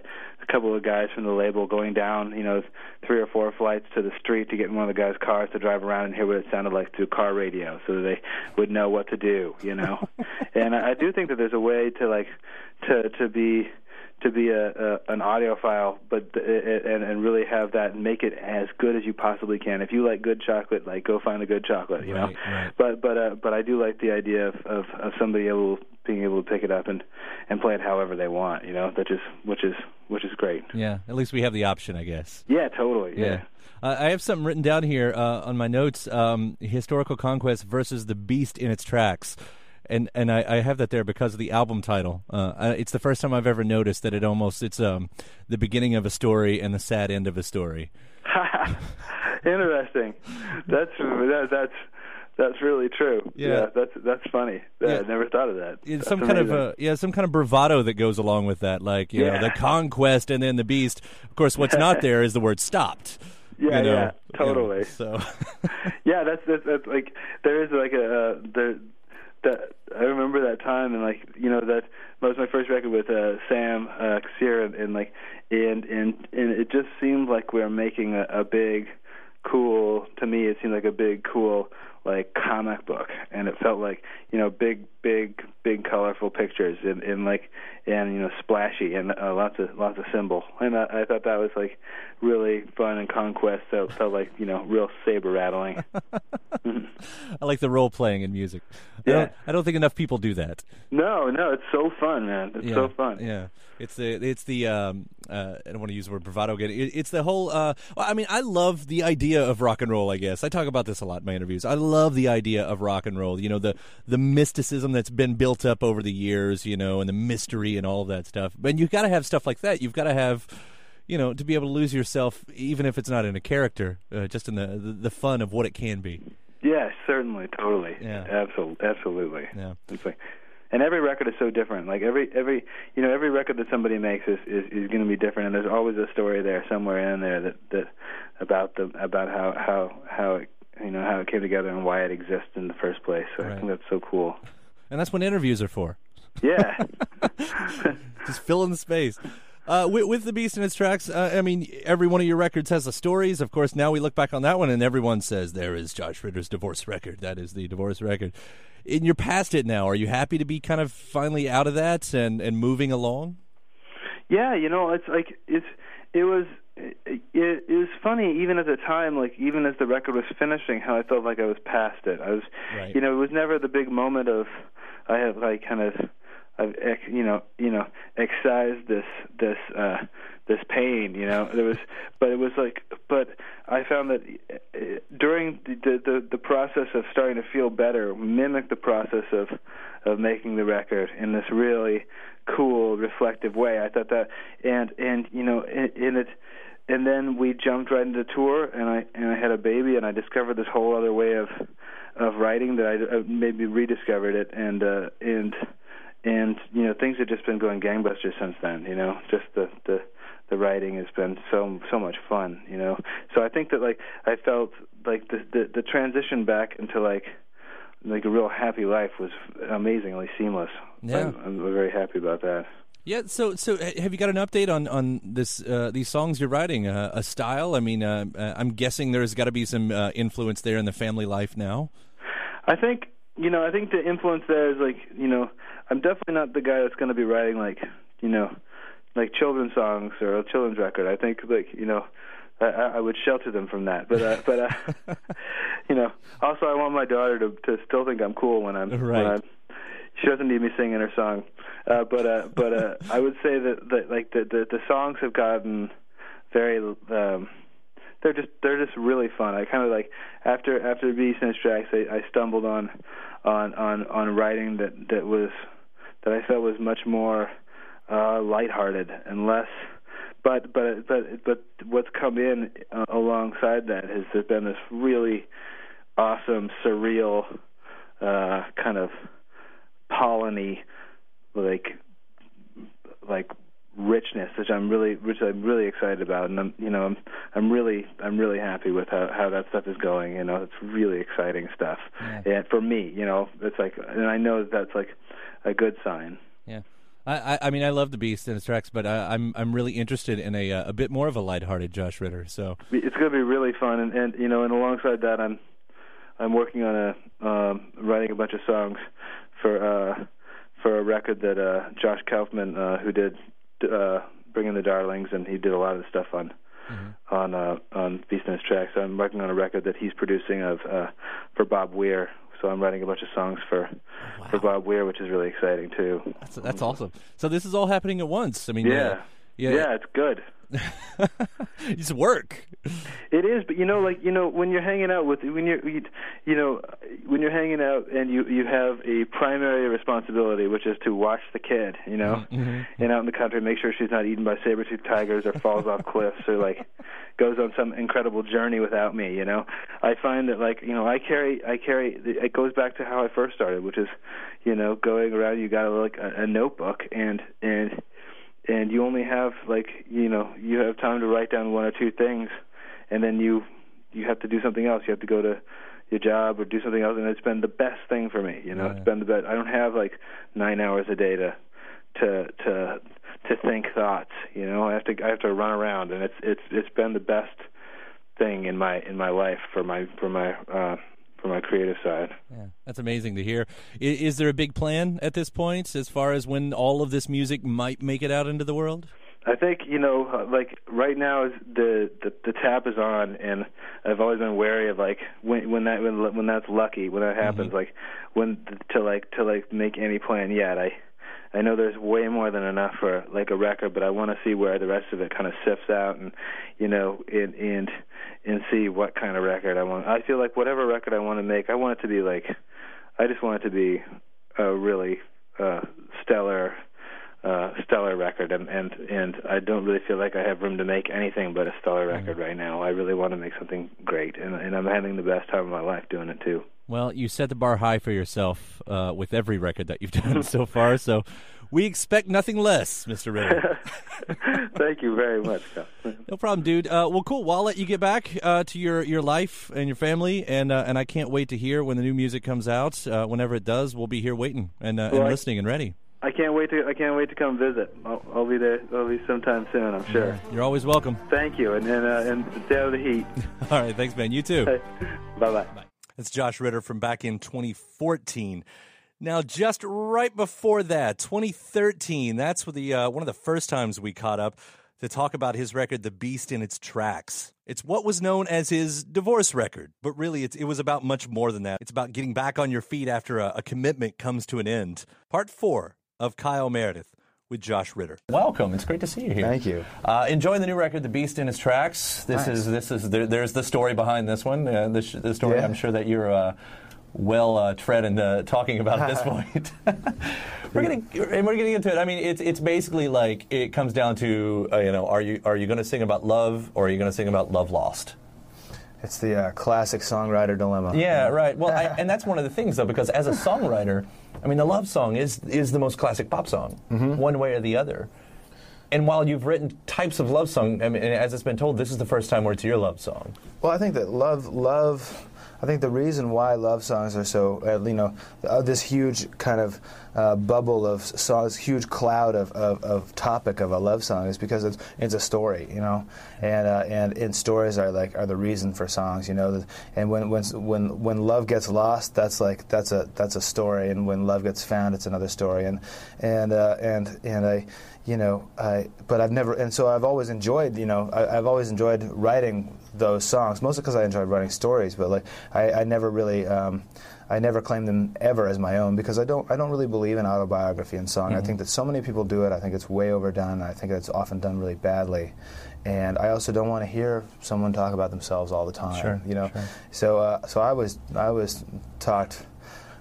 Speaker 5: couple of guys from the label going down you know three or four flights to the street to get in one of the guys' cars to drive around and hear what it sounded like through car radio so that they would know what to do. You know, and I, I do think that there's a way to like to to be to be a, a an audiophile, but and and really have that and make it as good as you possibly can. If you like good chocolate, like go find a good chocolate, you know.
Speaker 1: Right, right.
Speaker 5: But but uh, but I do like the idea of, of of somebody able being able to pick it up and and play it however they want, you know. That just which is which is great.
Speaker 1: Yeah, at least we have the option, I guess.
Speaker 5: Yeah, totally. Yeah.
Speaker 1: Uh, I have something written down here uh, on my notes: um, historical conquest versus the beast in its tracks, and and I, I have that there because of the album title. Uh, it's the first time I've ever noticed that it almost it's um the beginning of a story and the sad end of a story.
Speaker 5: Interesting. That's that, that's that's really true.
Speaker 1: Yeah.
Speaker 5: that's that's funny. Yeah,
Speaker 1: Yeah.
Speaker 5: I never thought of that.
Speaker 1: It's
Speaker 5: That's
Speaker 1: some kind of
Speaker 5: amazing.
Speaker 1: uh, yeah, some kind of bravado that goes along with that, like you know, the conquest and then the beast. Of course, what's not there is the word stopped.
Speaker 5: Yeah,
Speaker 1: you know,
Speaker 5: yeah,
Speaker 1: you know,
Speaker 5: totally.
Speaker 1: so
Speaker 5: yeah, that's, that's that's like there is like a uh, there that I remember that time and like you know that that was my first record with uh, Sam uh, Xer and, and like and and and it just seemed like we were making a, a big cool to me it seemed like a big cool like comic book and it felt like you know big big big colorful pictures and, and like and you know splashy and uh, lots of lots of cymbal and I, I thought that was like really fun and conquest so it felt like you know real saber rattling
Speaker 1: I like the role playing in music. I
Speaker 5: Yeah.
Speaker 1: don't, I don't think enough people do that.
Speaker 5: no no it's so fun man it's
Speaker 1: yeah,
Speaker 5: so fun
Speaker 1: Yeah, it's the it's the um, uh, I don't want to use the word bravado again. It, it's the whole. Uh, well, I mean, I love the idea of rock and roll. I guess I talk about this a lot in my interviews. I love the idea of rock and roll. You know, the the mysticism that's been built up over the years. You know, and the mystery and all of that stuff. But you've got to have stuff like that. You've got to have. You know, to be able to lose yourself, even if it's not in a character, uh, just in the, the the fun of what it can be.
Speaker 5: Yeah, certainly, totally.
Speaker 1: Yeah.
Speaker 5: absolutely, absolutely.
Speaker 1: Yeah.
Speaker 5: Like, and every record is so different. Like every every you know every record that somebody makes is is, is going to be different, and there's always a story there somewhere in there that that about the about how how how it you know how it came together and why it exists in the first place. So I think that's so cool.
Speaker 1: And that's what interviews are for.
Speaker 5: Yeah.
Speaker 1: just fill in the space. Uh, with, with the Beast and its tracks, uh, I mean, every one of your records has the stories. Of course, now we look back on that one, and everyone says there is Josh Ritter's divorce record. That is the divorce record. And you're past it now. Are you happy to be kind of finally out of that and and moving along?
Speaker 5: Yeah, you know, it's like it's it was it, it, was funny even at the time, like even as the record was finishing, how I felt like I was past it. I was,
Speaker 1: Right.
Speaker 5: you know, it was never the big moment of I have like kind of I've ex, you know you know excised this this uh this pain you know there was but it was like but I found that uh, during the the the process of starting to feel better mimicked the process of of making the record in this really cool reflective way I thought that and and you know in, in it and then we jumped right into tour and I and I had a baby and I discovered this whole other way of of writing that I, I maybe rediscovered it. And uh and and you know things have just been going gangbusters since then you know? Just the the the writing has been so so much fun you know? So i think that like i felt like the the, the transition back into like like a real happy life was amazingly seamless.
Speaker 1: Yeah.
Speaker 5: i'm, I'm very happy about that
Speaker 1: Yeah. So, so have you got an update on on this uh, these songs you're writing? Uh, a style? I mean, uh, uh, I'm guessing there's got to be some uh, influence there in the family life now.
Speaker 5: I think you know I think the influence there is like you know I'm definitely not the guy that's going to be writing like you know like children's songs or a children's record. I think like you know I, I I would shelter them from that. But uh, but uh, you know also I want my daughter to to still think I'm cool when I'm
Speaker 1: Right.
Speaker 5: when I'm she doesn't need me singing her song. Uh, but uh, but uh, I would say that, that like the, the the songs have gotten very um, they're just they're just really fun. I kind of like after after Beast and Tracks, I, I stumbled on on on on writing that that was that I felt was much more uh, lighthearted and less. But but but but what's come in uh, alongside that has there's been this really awesome surreal uh, kind of polleny like like richness which I'm really which I'm really excited about. And I'm you know I'm I'm really I'm really happy with how how that stuff is going. You know it's really exciting stuff. And for me you know it's like and I know that that's like a good sign.
Speaker 1: Yeah. I, I, I mean, I love the Beast and its tracks, but I, I'm I'm really interested in a uh, a bit more of a lighthearted Josh Ritter. So.
Speaker 5: It's going to be really fun. And and you know and alongside that I'm I'm working on a um writing a bunch of songs for uh for a record that uh Josh Kaufman uh who did uh Bringing in the Darlings and he did a lot of the stuff on on uh on Beast in Its Tracks. So I'm working on a record that he's producing of uh for Bob Weir. So I'm writing a bunch of songs for for Bob Weir, which is really exciting too.
Speaker 1: that's that's awesome. So this is all happening at once. I mean,
Speaker 5: Yeah.
Speaker 1: uh, yeah,
Speaker 5: Yeah, it's good.
Speaker 1: it's work.
Speaker 5: It is, but you know, like you know, when you're hanging out with when you're, you, you know, when you're hanging out and you you have a primary responsibility, which is to watch the kid, you know, mm-hmm. Mm-hmm. and out in the country, make sure she's not eaten by saber tooth tigers or falls off cliffs or like goes on some incredible journey without me, you know. I find that like you know, I carry I carry it goes back to how I first started, which is, you know, going around. You got like a, a notebook and and and you only have like you know you have time to write down one or two things and then you you have to do something else. You have to go to your job or do something else and it's been the best thing for me you know? It's been the best. I don't have like nine hours a day to to to to think thoughts you know? I have to i have to run around and it's it's it's been the best thing in my in my life for my for my uh for my creative side
Speaker 1: Yeah, that's amazing to hear. Is, is there a big plan at this point as far as when all of this music might make it out into the world?
Speaker 5: I think you know, uh, like right now, is the, the the tap is on, and I've always been wary of like when when that when when that's lucky when that happens, like when to like to like make any plan yet. I I know there's way more than enough for like a record, but I want to see where the rest of it kind of sifts out, and you know, and and and see what kind of record I want. I feel like whatever record I want to make, I want it to be like, I just want it to be a really uh, stellar uh, stellar record, and and and I don't really feel like I have room to make anything but a stellar record right now. I really want to make something great, and and I'm having the best time of my life doing it too.
Speaker 1: Well, you set the bar high for yourself uh, with every record that you've done so far, so we expect nothing less, Mr. Ritter.
Speaker 5: Thank you very much.
Speaker 1: No problem, dude. Uh, well, cool. Well, I'll let you get back uh, to your, your life and your family, and uh, and I can't wait to hear when the new music comes out. Uh, whenever it does, we'll be here waiting and, uh, and
Speaker 5: Right.
Speaker 1: listening and ready.
Speaker 5: I can't wait to I can't wait to come visit. I'll, I'll be there. I'll be sometime soon. I'm sure.
Speaker 1: You're always welcome.
Speaker 5: Thank you, and and uh, and stay out of the heat.
Speaker 1: All right, thanks, man. You too.
Speaker 5: Bye bye.
Speaker 1: It's Josh Ritter from back in 2014. Now, just right before that, 2013, that's the uh, one of the first times we caught up. to talk about his record, The Beast in Its Tracks. It's what was known as his divorce record, but really it was about much more than that. It's about getting back on your feet after a, a commitment comes to an end. Part four of Kyle Meredith with Josh Ritter.
Speaker 10: Welcome. It's great to see you here.
Speaker 9: Thank you.
Speaker 10: Uh, enjoying the new record, "The Beast in Its Tracks." This
Speaker 9: Nice.
Speaker 10: is this is there, there's the story behind this one. Uh, the, the story
Speaker 9: Yeah.
Speaker 10: I'm sure that you're uh, well uh, tread and uh, talking about at this point. we're getting and we're getting into it. I mean, it's it's basically like it comes down to uh, you know, are you are you going to sing about love or are you going to sing about love lost?
Speaker 9: It's the uh, classic songwriter dilemma.
Speaker 10: Yeah, right. Well, I, and that's one of the things, though, because as a songwriter, I mean, the love song is is the most classic pop song, one way or the other. And while you've written types of love song, I mean, as it's been told, this is the first time where it's your love song.
Speaker 9: Well, I think that love, love. I think the reason why love songs are so, uh, you know, uh, this huge kind of uh, bubble of songs, huge cloud of, of, of topic of a love song is because it's, it's a story, you know, and uh, and and stories are like are the reason for songs, you know, and when when when when love gets lost, that's like that's a that's a story, and when love gets found, it's another story, and and uh, and and I you know, I, but I've never, and so I've always enjoyed, you know, I, I've always enjoyed writing those songs, mostly because I enjoyed writing stories, but like I, I never really, um, I never claimed them ever as my own because I don't, I don't really believe in autobiography in song. I think that so many people do it. I think it's way overdone. I think it's often done really badly, and I also don't want to hear someone talk about themselves all the time.
Speaker 10: Sure,
Speaker 9: you know,
Speaker 10: sure.
Speaker 9: so uh, so I was, I was talked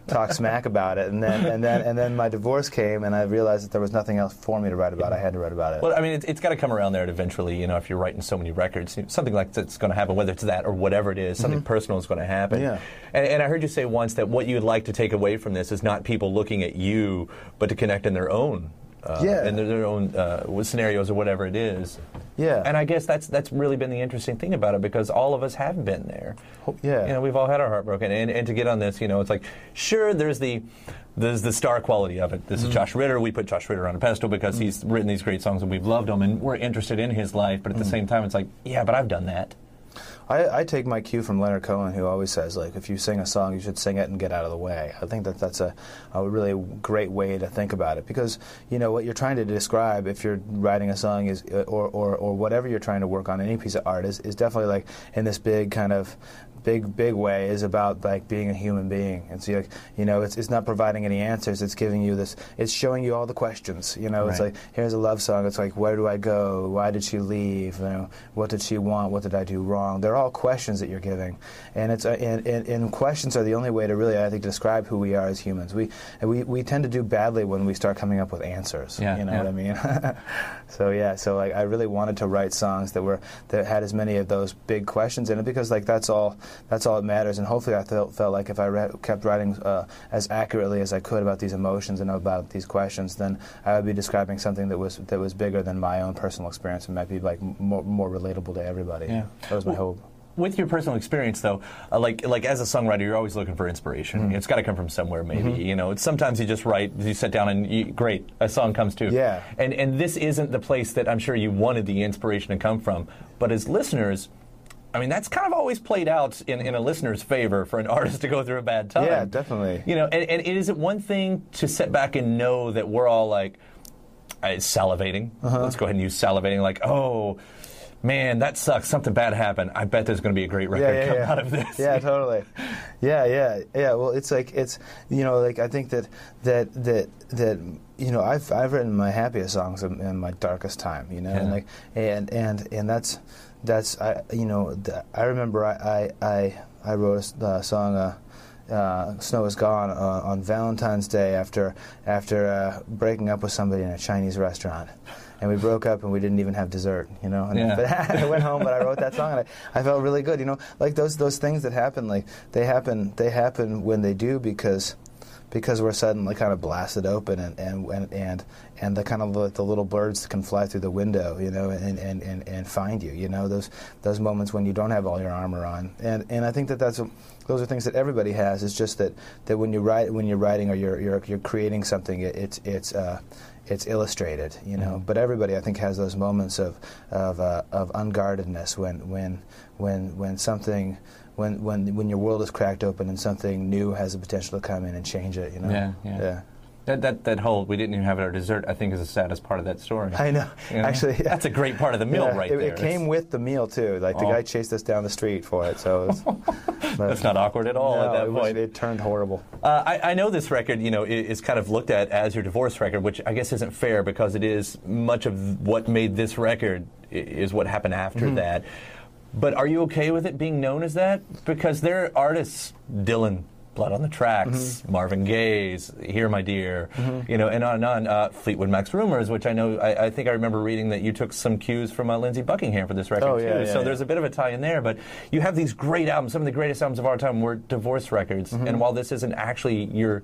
Speaker 9: talk smack about it, and then and then and then my divorce came, and I realized that there was nothing else for me to write about. I had to write about it.
Speaker 10: Well, I mean, it's, it's got to come around there eventually. You know, if you're writing so many records, something like that's going to happen, whether it's that or whatever it is, something mm-hmm. personal is going to happen.
Speaker 9: Yeah.
Speaker 10: And, and I heard you say once that what you'd like to take away from this is not people looking at you, but to connect in their own. Uh,
Speaker 9: Yeah.
Speaker 10: in their, their own uh, scenarios or whatever it is.
Speaker 9: Yeah.
Speaker 10: And I guess that's that's really been the interesting thing about it because all of us have been there.
Speaker 9: yeah.
Speaker 10: You know, we've all had our heart broken, and, and to get on this, you know, it's like, sure, there's the there's the star quality of it. This
Speaker 9: Mm-hmm.
Speaker 10: is Josh Ritter. We put Josh Ritter on a pedestal because he's written these great songs and we've loved him and we're interested in his life. But at the
Speaker 9: Mm.
Speaker 10: same time, it's like, yeah, but I've done that.
Speaker 9: I, I take my cue from Leonard Cohen, who always says, like, if you sing a song, you should sing it and get out of the way. I think that that's a, a really great way to think about it because, you know, what you're trying to describe if you're writing a song is, uh, or, or, or whatever you're trying to work on, any piece of art is, is definitely like in this big kind of big big way is about like being a human being. And so like you know it's, it's not providing any answers. It's giving you this it's showing you all the questions you know? It's like here's a love song. It's like where do i go? Why did she leave? You know what did she want? What did i do wrong? They're all questions that you're giving. And it's uh, and, and, and questions are the only way to really i think describe who we are as humans. We we, we tend to do badly when we start coming up with answers
Speaker 10: Yeah,
Speaker 9: you know
Speaker 10: yeah.
Speaker 9: what i mean? So yeah so like i really wanted to write songs that were that had as many of those big questions in it because like that's all that's all that matters and hopefully i felt, felt like if i re- kept writing uh, as accurately as i could about these emotions and about these questions then i would be describing something that was that was bigger than my own personal experience and might be like more, more relatable to everybody
Speaker 10: Yeah.
Speaker 9: that was my hope
Speaker 10: With your personal experience, though, uh, like like as a songwriter, you're always looking for inspiration.
Speaker 9: Mm-hmm.
Speaker 10: It's got to come from somewhere, maybe. You know, it's, sometimes you just write, you sit down, and you, great, a song comes to.
Speaker 9: Yeah.
Speaker 10: And and this isn't the place that I'm sure you wanted the inspiration to come from. But as listeners, I mean, that's kind of always played out in, in a listener's favor for an artist to go through a bad time.
Speaker 9: Yeah, definitely.
Speaker 10: You know, and, and is it one thing to sit back and know that we're all like uh, salivating?
Speaker 9: Uh-huh.
Speaker 10: Let's go ahead and use salivating. Like, oh, man, that sucks. Something bad happened. I bet there's going to be a great record
Speaker 9: yeah, yeah,
Speaker 10: come
Speaker 9: yeah.
Speaker 10: out of this.
Speaker 9: Yeah, totally. Yeah, yeah, yeah. Well, it's like it's you know like I think that that that that you know I've I've written my happiest songs in, in my darkest time. You know, and like and and and that's that's I you know th- I remember I I I, I wrote a uh, song. Uh, uh, Snow is Gone uh, on Valentine's Day after after uh, breaking up with somebody in a Chinese restaurant, and we broke up and we didn't even have dessert, you know. And
Speaker 10: Yeah.
Speaker 9: I went home, but I wrote that song and I, I felt really good, you know. Like those those things that happen, like they happen they happen when they do because because we're suddenly kind of blasted open and and and and, and the kind of like the little birds can fly through the window, you know, and, and, and, and find you, you know, those those moments when you don't have all your armor on, and and I think that that's a, those are things that everybody has. It's just that, that when you write when you're writing or you're you're, you're creating something, it, it's it's uh, it's illustrated, you know. But everybody, I think, has those moments of of, uh, of unguardedness when when when when something. When, when when your world is cracked open and something new has the potential to come in and change it, you know.
Speaker 10: Yeah, yeah. That, that that whole we didn't even have our dessert. I think is the saddest part of that story.
Speaker 9: I know.
Speaker 10: You know?
Speaker 9: Actually, yeah.
Speaker 10: that's a great part of the meal
Speaker 9: Yeah,
Speaker 10: right
Speaker 9: it,
Speaker 10: there.
Speaker 9: It came with the meal too. Like the
Speaker 10: Oh.
Speaker 9: guy chased us down the street for it, so it was,
Speaker 10: That's not awkward at all
Speaker 9: No,
Speaker 10: at that
Speaker 9: it was-
Speaker 10: point.
Speaker 9: it turned horrible.
Speaker 10: Uh, I, I know this record, you know, is kind of looked at as your divorce record, which I guess isn't fair because it is much of what made this record is what happened after
Speaker 9: Mhm.
Speaker 10: that. But are you okay with it being known as that? Because there are artists, Dylan, Blood on the Tracks,
Speaker 9: Mm-hmm.
Speaker 10: Marvin Gaye's, Here My Dear,
Speaker 11: Mhm.
Speaker 10: you know, and on and on. Uh, Fleetwood Mac's Rumors, which I know, I, I think I remember reading that you took some cues from uh, Lindsey Buckingham for this record
Speaker 9: Oh,
Speaker 10: too.
Speaker 9: yeah, yeah,
Speaker 10: so
Speaker 9: yeah.
Speaker 10: there's a bit of a tie in there. But you have these great albums. Some of the greatest albums of our time were divorce records.
Speaker 9: Mhm.
Speaker 10: And while this isn't actually your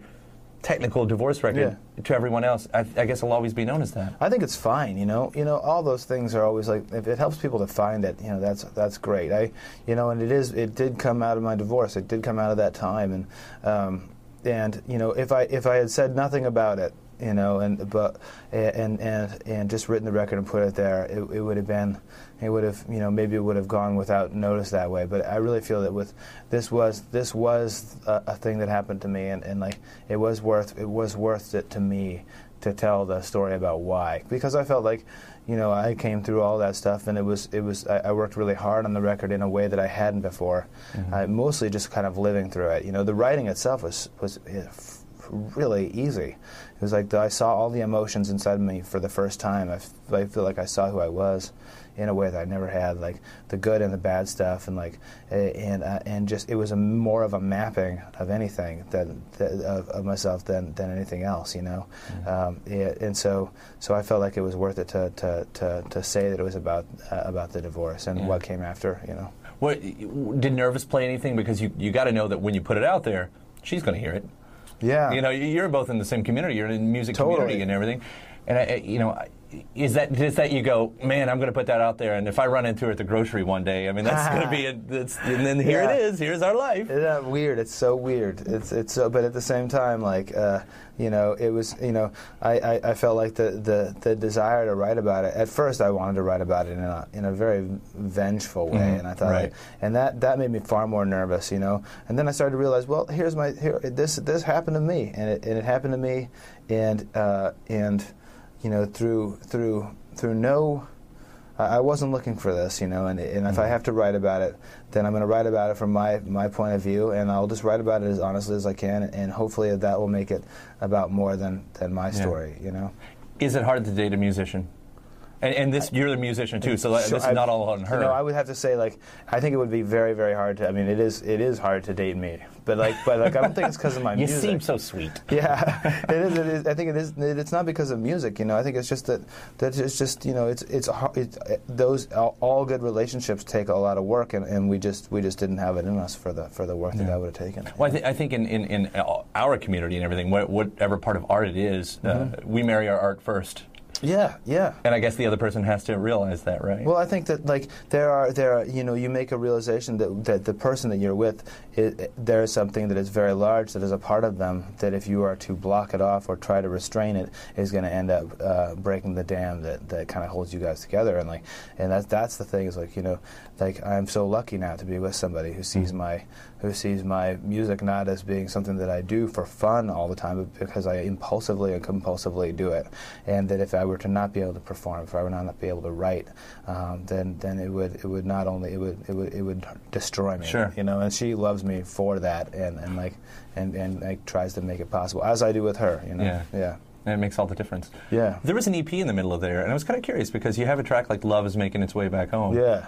Speaker 10: technical divorce record to everyone else, I, I guess it'll always be known as that.
Speaker 9: I think it's fine. You know, you know, all those things are always like if it helps people to find it. You know, that's that's great. I, you know, and it is. It did come out of my divorce. It did come out of that time, and um, and you know, if I if I had said nothing about it, you know, and but and and and just written the record and put it there, it, it would have been. It would have, you know, maybe it would have gone without notice that way. But I really feel that with this was this was a, a thing that happened to me, and, and like it was worth it was worth it to me to tell the story about why because I felt like you know I came through all that stuff and it was it was I, I worked really hard on the record in a way that I hadn't before uh, mostly just kind of living through it you know the writing itself was was uh, really easy was like the, I saw all the emotions inside of me for the first time I, f- I feel like I saw who I was in a way that I never had like the good and the bad stuff and like and uh, and just it was a more of a mapping of anything than, than of, of myself than than anything else you know um, yeah, and so so I felt like it was worth it to to, to, to say that it was about uh, about the divorce and
Speaker 10: Yeah.
Speaker 9: what came after you know
Speaker 10: What, did Nervous play anything? Because you, you got to know that when you put it out there, she's going to hear it.
Speaker 9: Yeah.
Speaker 10: You know, you're both in the same community. You're in the music
Speaker 9: Totally.
Speaker 10: community and everything. And, I, you know, is that is that you go, man, I'm going to put that out there, and if I run into her at the grocery one day, I mean, that's going to be, a, that's, and then here
Speaker 9: Yeah.
Speaker 10: it is. Here's our life.
Speaker 9: That weird? It's so weird. It's it's so, but at the same time, like uh, you know, it was you know, I, I, I felt like the, the the desire to write about it. At first, I wanted to write about it in a in a very vengeful way,
Speaker 10: Mhm,
Speaker 9: and I thought,
Speaker 10: right.
Speaker 9: and that that made me far more nervous, you know. And then I started to realize, well, here's my here this this happened to me, and it and it happened to me, and uh, and you know through through through no. I wasn't looking for this, you know, and, and if I mm. have to write about it, then I'm going to write about it from my, my point of view, and I'll just write about it as honestly as I can, and hopefully that will make it about more than, than my
Speaker 10: Yeah.
Speaker 9: story, you know.
Speaker 10: Is it hard to date a musician? And, and this, you're the musician too, so
Speaker 9: Sure,
Speaker 10: this is not all on her.
Speaker 9: You know, I would have to say like I think it would be very very hard to. I mean, it is it is hard to date me, but like but like I don't think it's because of my
Speaker 10: you
Speaker 9: music.
Speaker 10: You seem so sweet.
Speaker 9: Yeah, it is, it is. I think it is. It's not because of music, you know. I think it's just that that it's just you know it's it's, it's those all, good relationships take a lot of work, and, and we just we just didn't have it in us for the for the work that that would have taken.
Speaker 10: Well, I, th- I think in, in, in our community and everything, whatever part of art it is, uh,
Speaker 9: Mhm.
Speaker 10: we marry our art first.
Speaker 9: Yeah, yeah.
Speaker 10: And I guess the other person has to realize that, right?
Speaker 9: Well, I think that like there are there are you know you make a realization that that the person that you're with i there is something that is very large that is a part of them that if you are to block it off or try to restrain it is going to end up uh, breaking the dam that, that kind of holds you guys together and like and that's that's the thing is like you know like I'm so lucky now to be with somebody who sees my who sees my music not as being something that I do for fun all the time, but because I impulsively and compulsively do it, and that if I were to not be able to perform, if I were not be able to write, um, then then it would it would not only it would it would it would destroy me.
Speaker 10: Sure.
Speaker 9: You know, and she loves me for that, and, and like and and like tries to make it possible, as I do with her. You know.
Speaker 10: Yeah.
Speaker 9: Yeah.
Speaker 10: And it makes all the difference.
Speaker 9: Yeah.
Speaker 10: There was an EP in the middle of there, and I was kind of curious because you have a track like Love is Making Its Way Back Home.
Speaker 9: Yeah.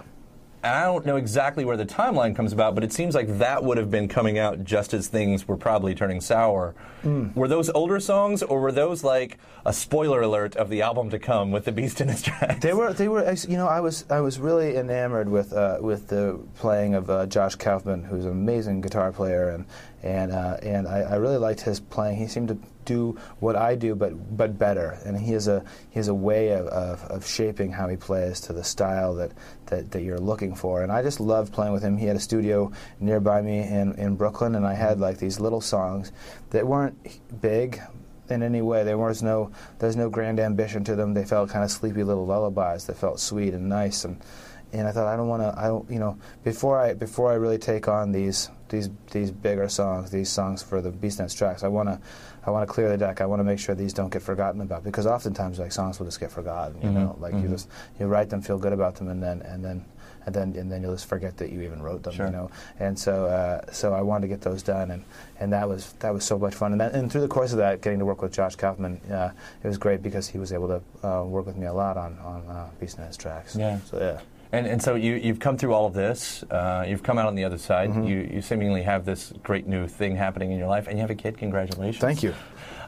Speaker 10: I don't know exactly where the timeline comes about, but it seems like that would have been coming out just as things were probably turning sour.
Speaker 9: Mm.
Speaker 10: Were those older songs, or were those like a spoiler alert of the album to come with the Beast in Its Tracks?
Speaker 9: They were, they were. You know, I was, I was really enamored with, uh, with the playing of uh, Josh Kaufman, who's an amazing guitar player, and and uh, and I, I really liked his playing. He seemed to do what I do, but but better. And he has a he has a way of, of, of shaping how he plays to the style that, that, that you're looking for. And I just loved playing with him. He had a studio nearby me in, in Brooklyn, and I had like these little songs that weren't big in any way. There was no there's no grand ambition to them. They felt kind of sleepy little lullabies that felt sweet and nice and and I thought I don't want to I don't you know before I before I really take on these these these bigger songs, these songs for the Beast Dance tracks. I want to I want to clear the deck. I want to make sure these don't get forgotten about because oftentimes like songs will just get forgotten. You
Speaker 10: Mhm.
Speaker 9: know, like you
Speaker 10: Mhm.
Speaker 9: just you write them, feel good about them, and then and then and then and then you'll just forget that you even wrote them.
Speaker 10: Sure.
Speaker 9: You know, and so uh, so I wanted to get those done, and and that was that was so much fun. And that, and through the course of that, getting to work with Josh Kaufman, uh, it was great because he was able to uh, work with me a lot on on uh, tracks.
Speaker 10: Yeah.
Speaker 9: So yeah.
Speaker 10: And, and so you, you've come through all of this. Uh, you've come out on the other side.
Speaker 9: Mm-hmm.
Speaker 10: You, you seemingly have this great new thing happening in your life, and you have a kid. Congratulations!
Speaker 9: Thank you.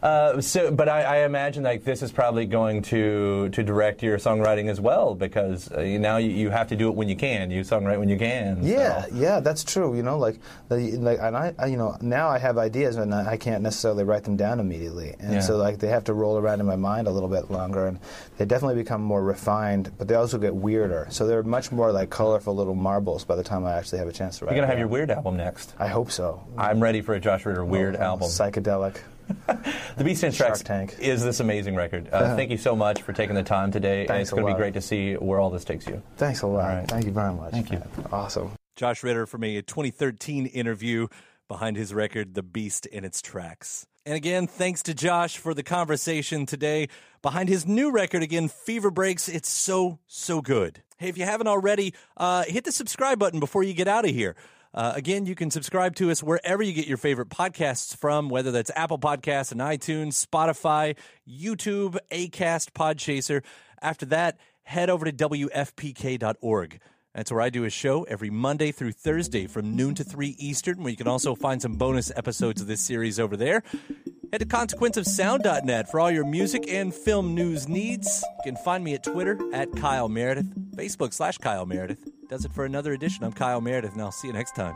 Speaker 10: Uh, so, but I, I imagine like this is probably going to to direct your songwriting as well because uh, you, now you, you have to do it when you can. You songwrite when you can. so-
Speaker 9: Yeah, yeah, that's true. You know, like, the, like, and I, I, you know, now I have ideas and I can't necessarily write them down immediately, and
Speaker 10: Yeah.
Speaker 9: so like they have to roll around in my mind a little bit longer, and they definitely become more refined, but they also get weirder. So they're much more like colorful little marbles by the time I actually have a chance to write.
Speaker 10: You're gonna have your weird album next.
Speaker 9: I hope so.
Speaker 10: I'm ready for a Josh Ritter weird
Speaker 9: Oh,
Speaker 10: album.
Speaker 9: psychedelic.
Speaker 10: The Beast Dance
Speaker 9: Shark
Speaker 10: Tracks
Speaker 9: Tank.
Speaker 10: is this amazing record. Uh,
Speaker 9: Uh-huh.
Speaker 10: thank you so much for taking the time today. and
Speaker 9: Thanks
Speaker 10: it's going to be great to see where all this takes you.
Speaker 9: Thanks a lot.
Speaker 10: All right.
Speaker 9: Thank you very much.
Speaker 10: Thank you.
Speaker 9: Awesome.
Speaker 1: Josh Ritter from a 2013 interview behind his record, The Beast in Its Tracks. And again, thanks to Josh for the conversation today. Behind his new record, again, Fever Breaks, it's so, so good. Hey, if you haven't already, uh, hit the subscribe button before you get out of here. Uh, again, you can subscribe to us wherever you get your favorite podcasts from, whether that's Apple Podcasts and iTunes, Spotify, YouTube, Acast, Podchaser. After that, head over to WFPK.org. That's where I do a show every Monday through Thursday from noon to 3 Eastern, where you can also find some bonus episodes of this series over there. Head to consequenceofsound.net for all your music and film news needs. You can find me at Twitter at Kyle Meredith, Facebook slash Kyle Meredith. Does it for another edition. I'm Kyle Meredith, and I'll see you next time.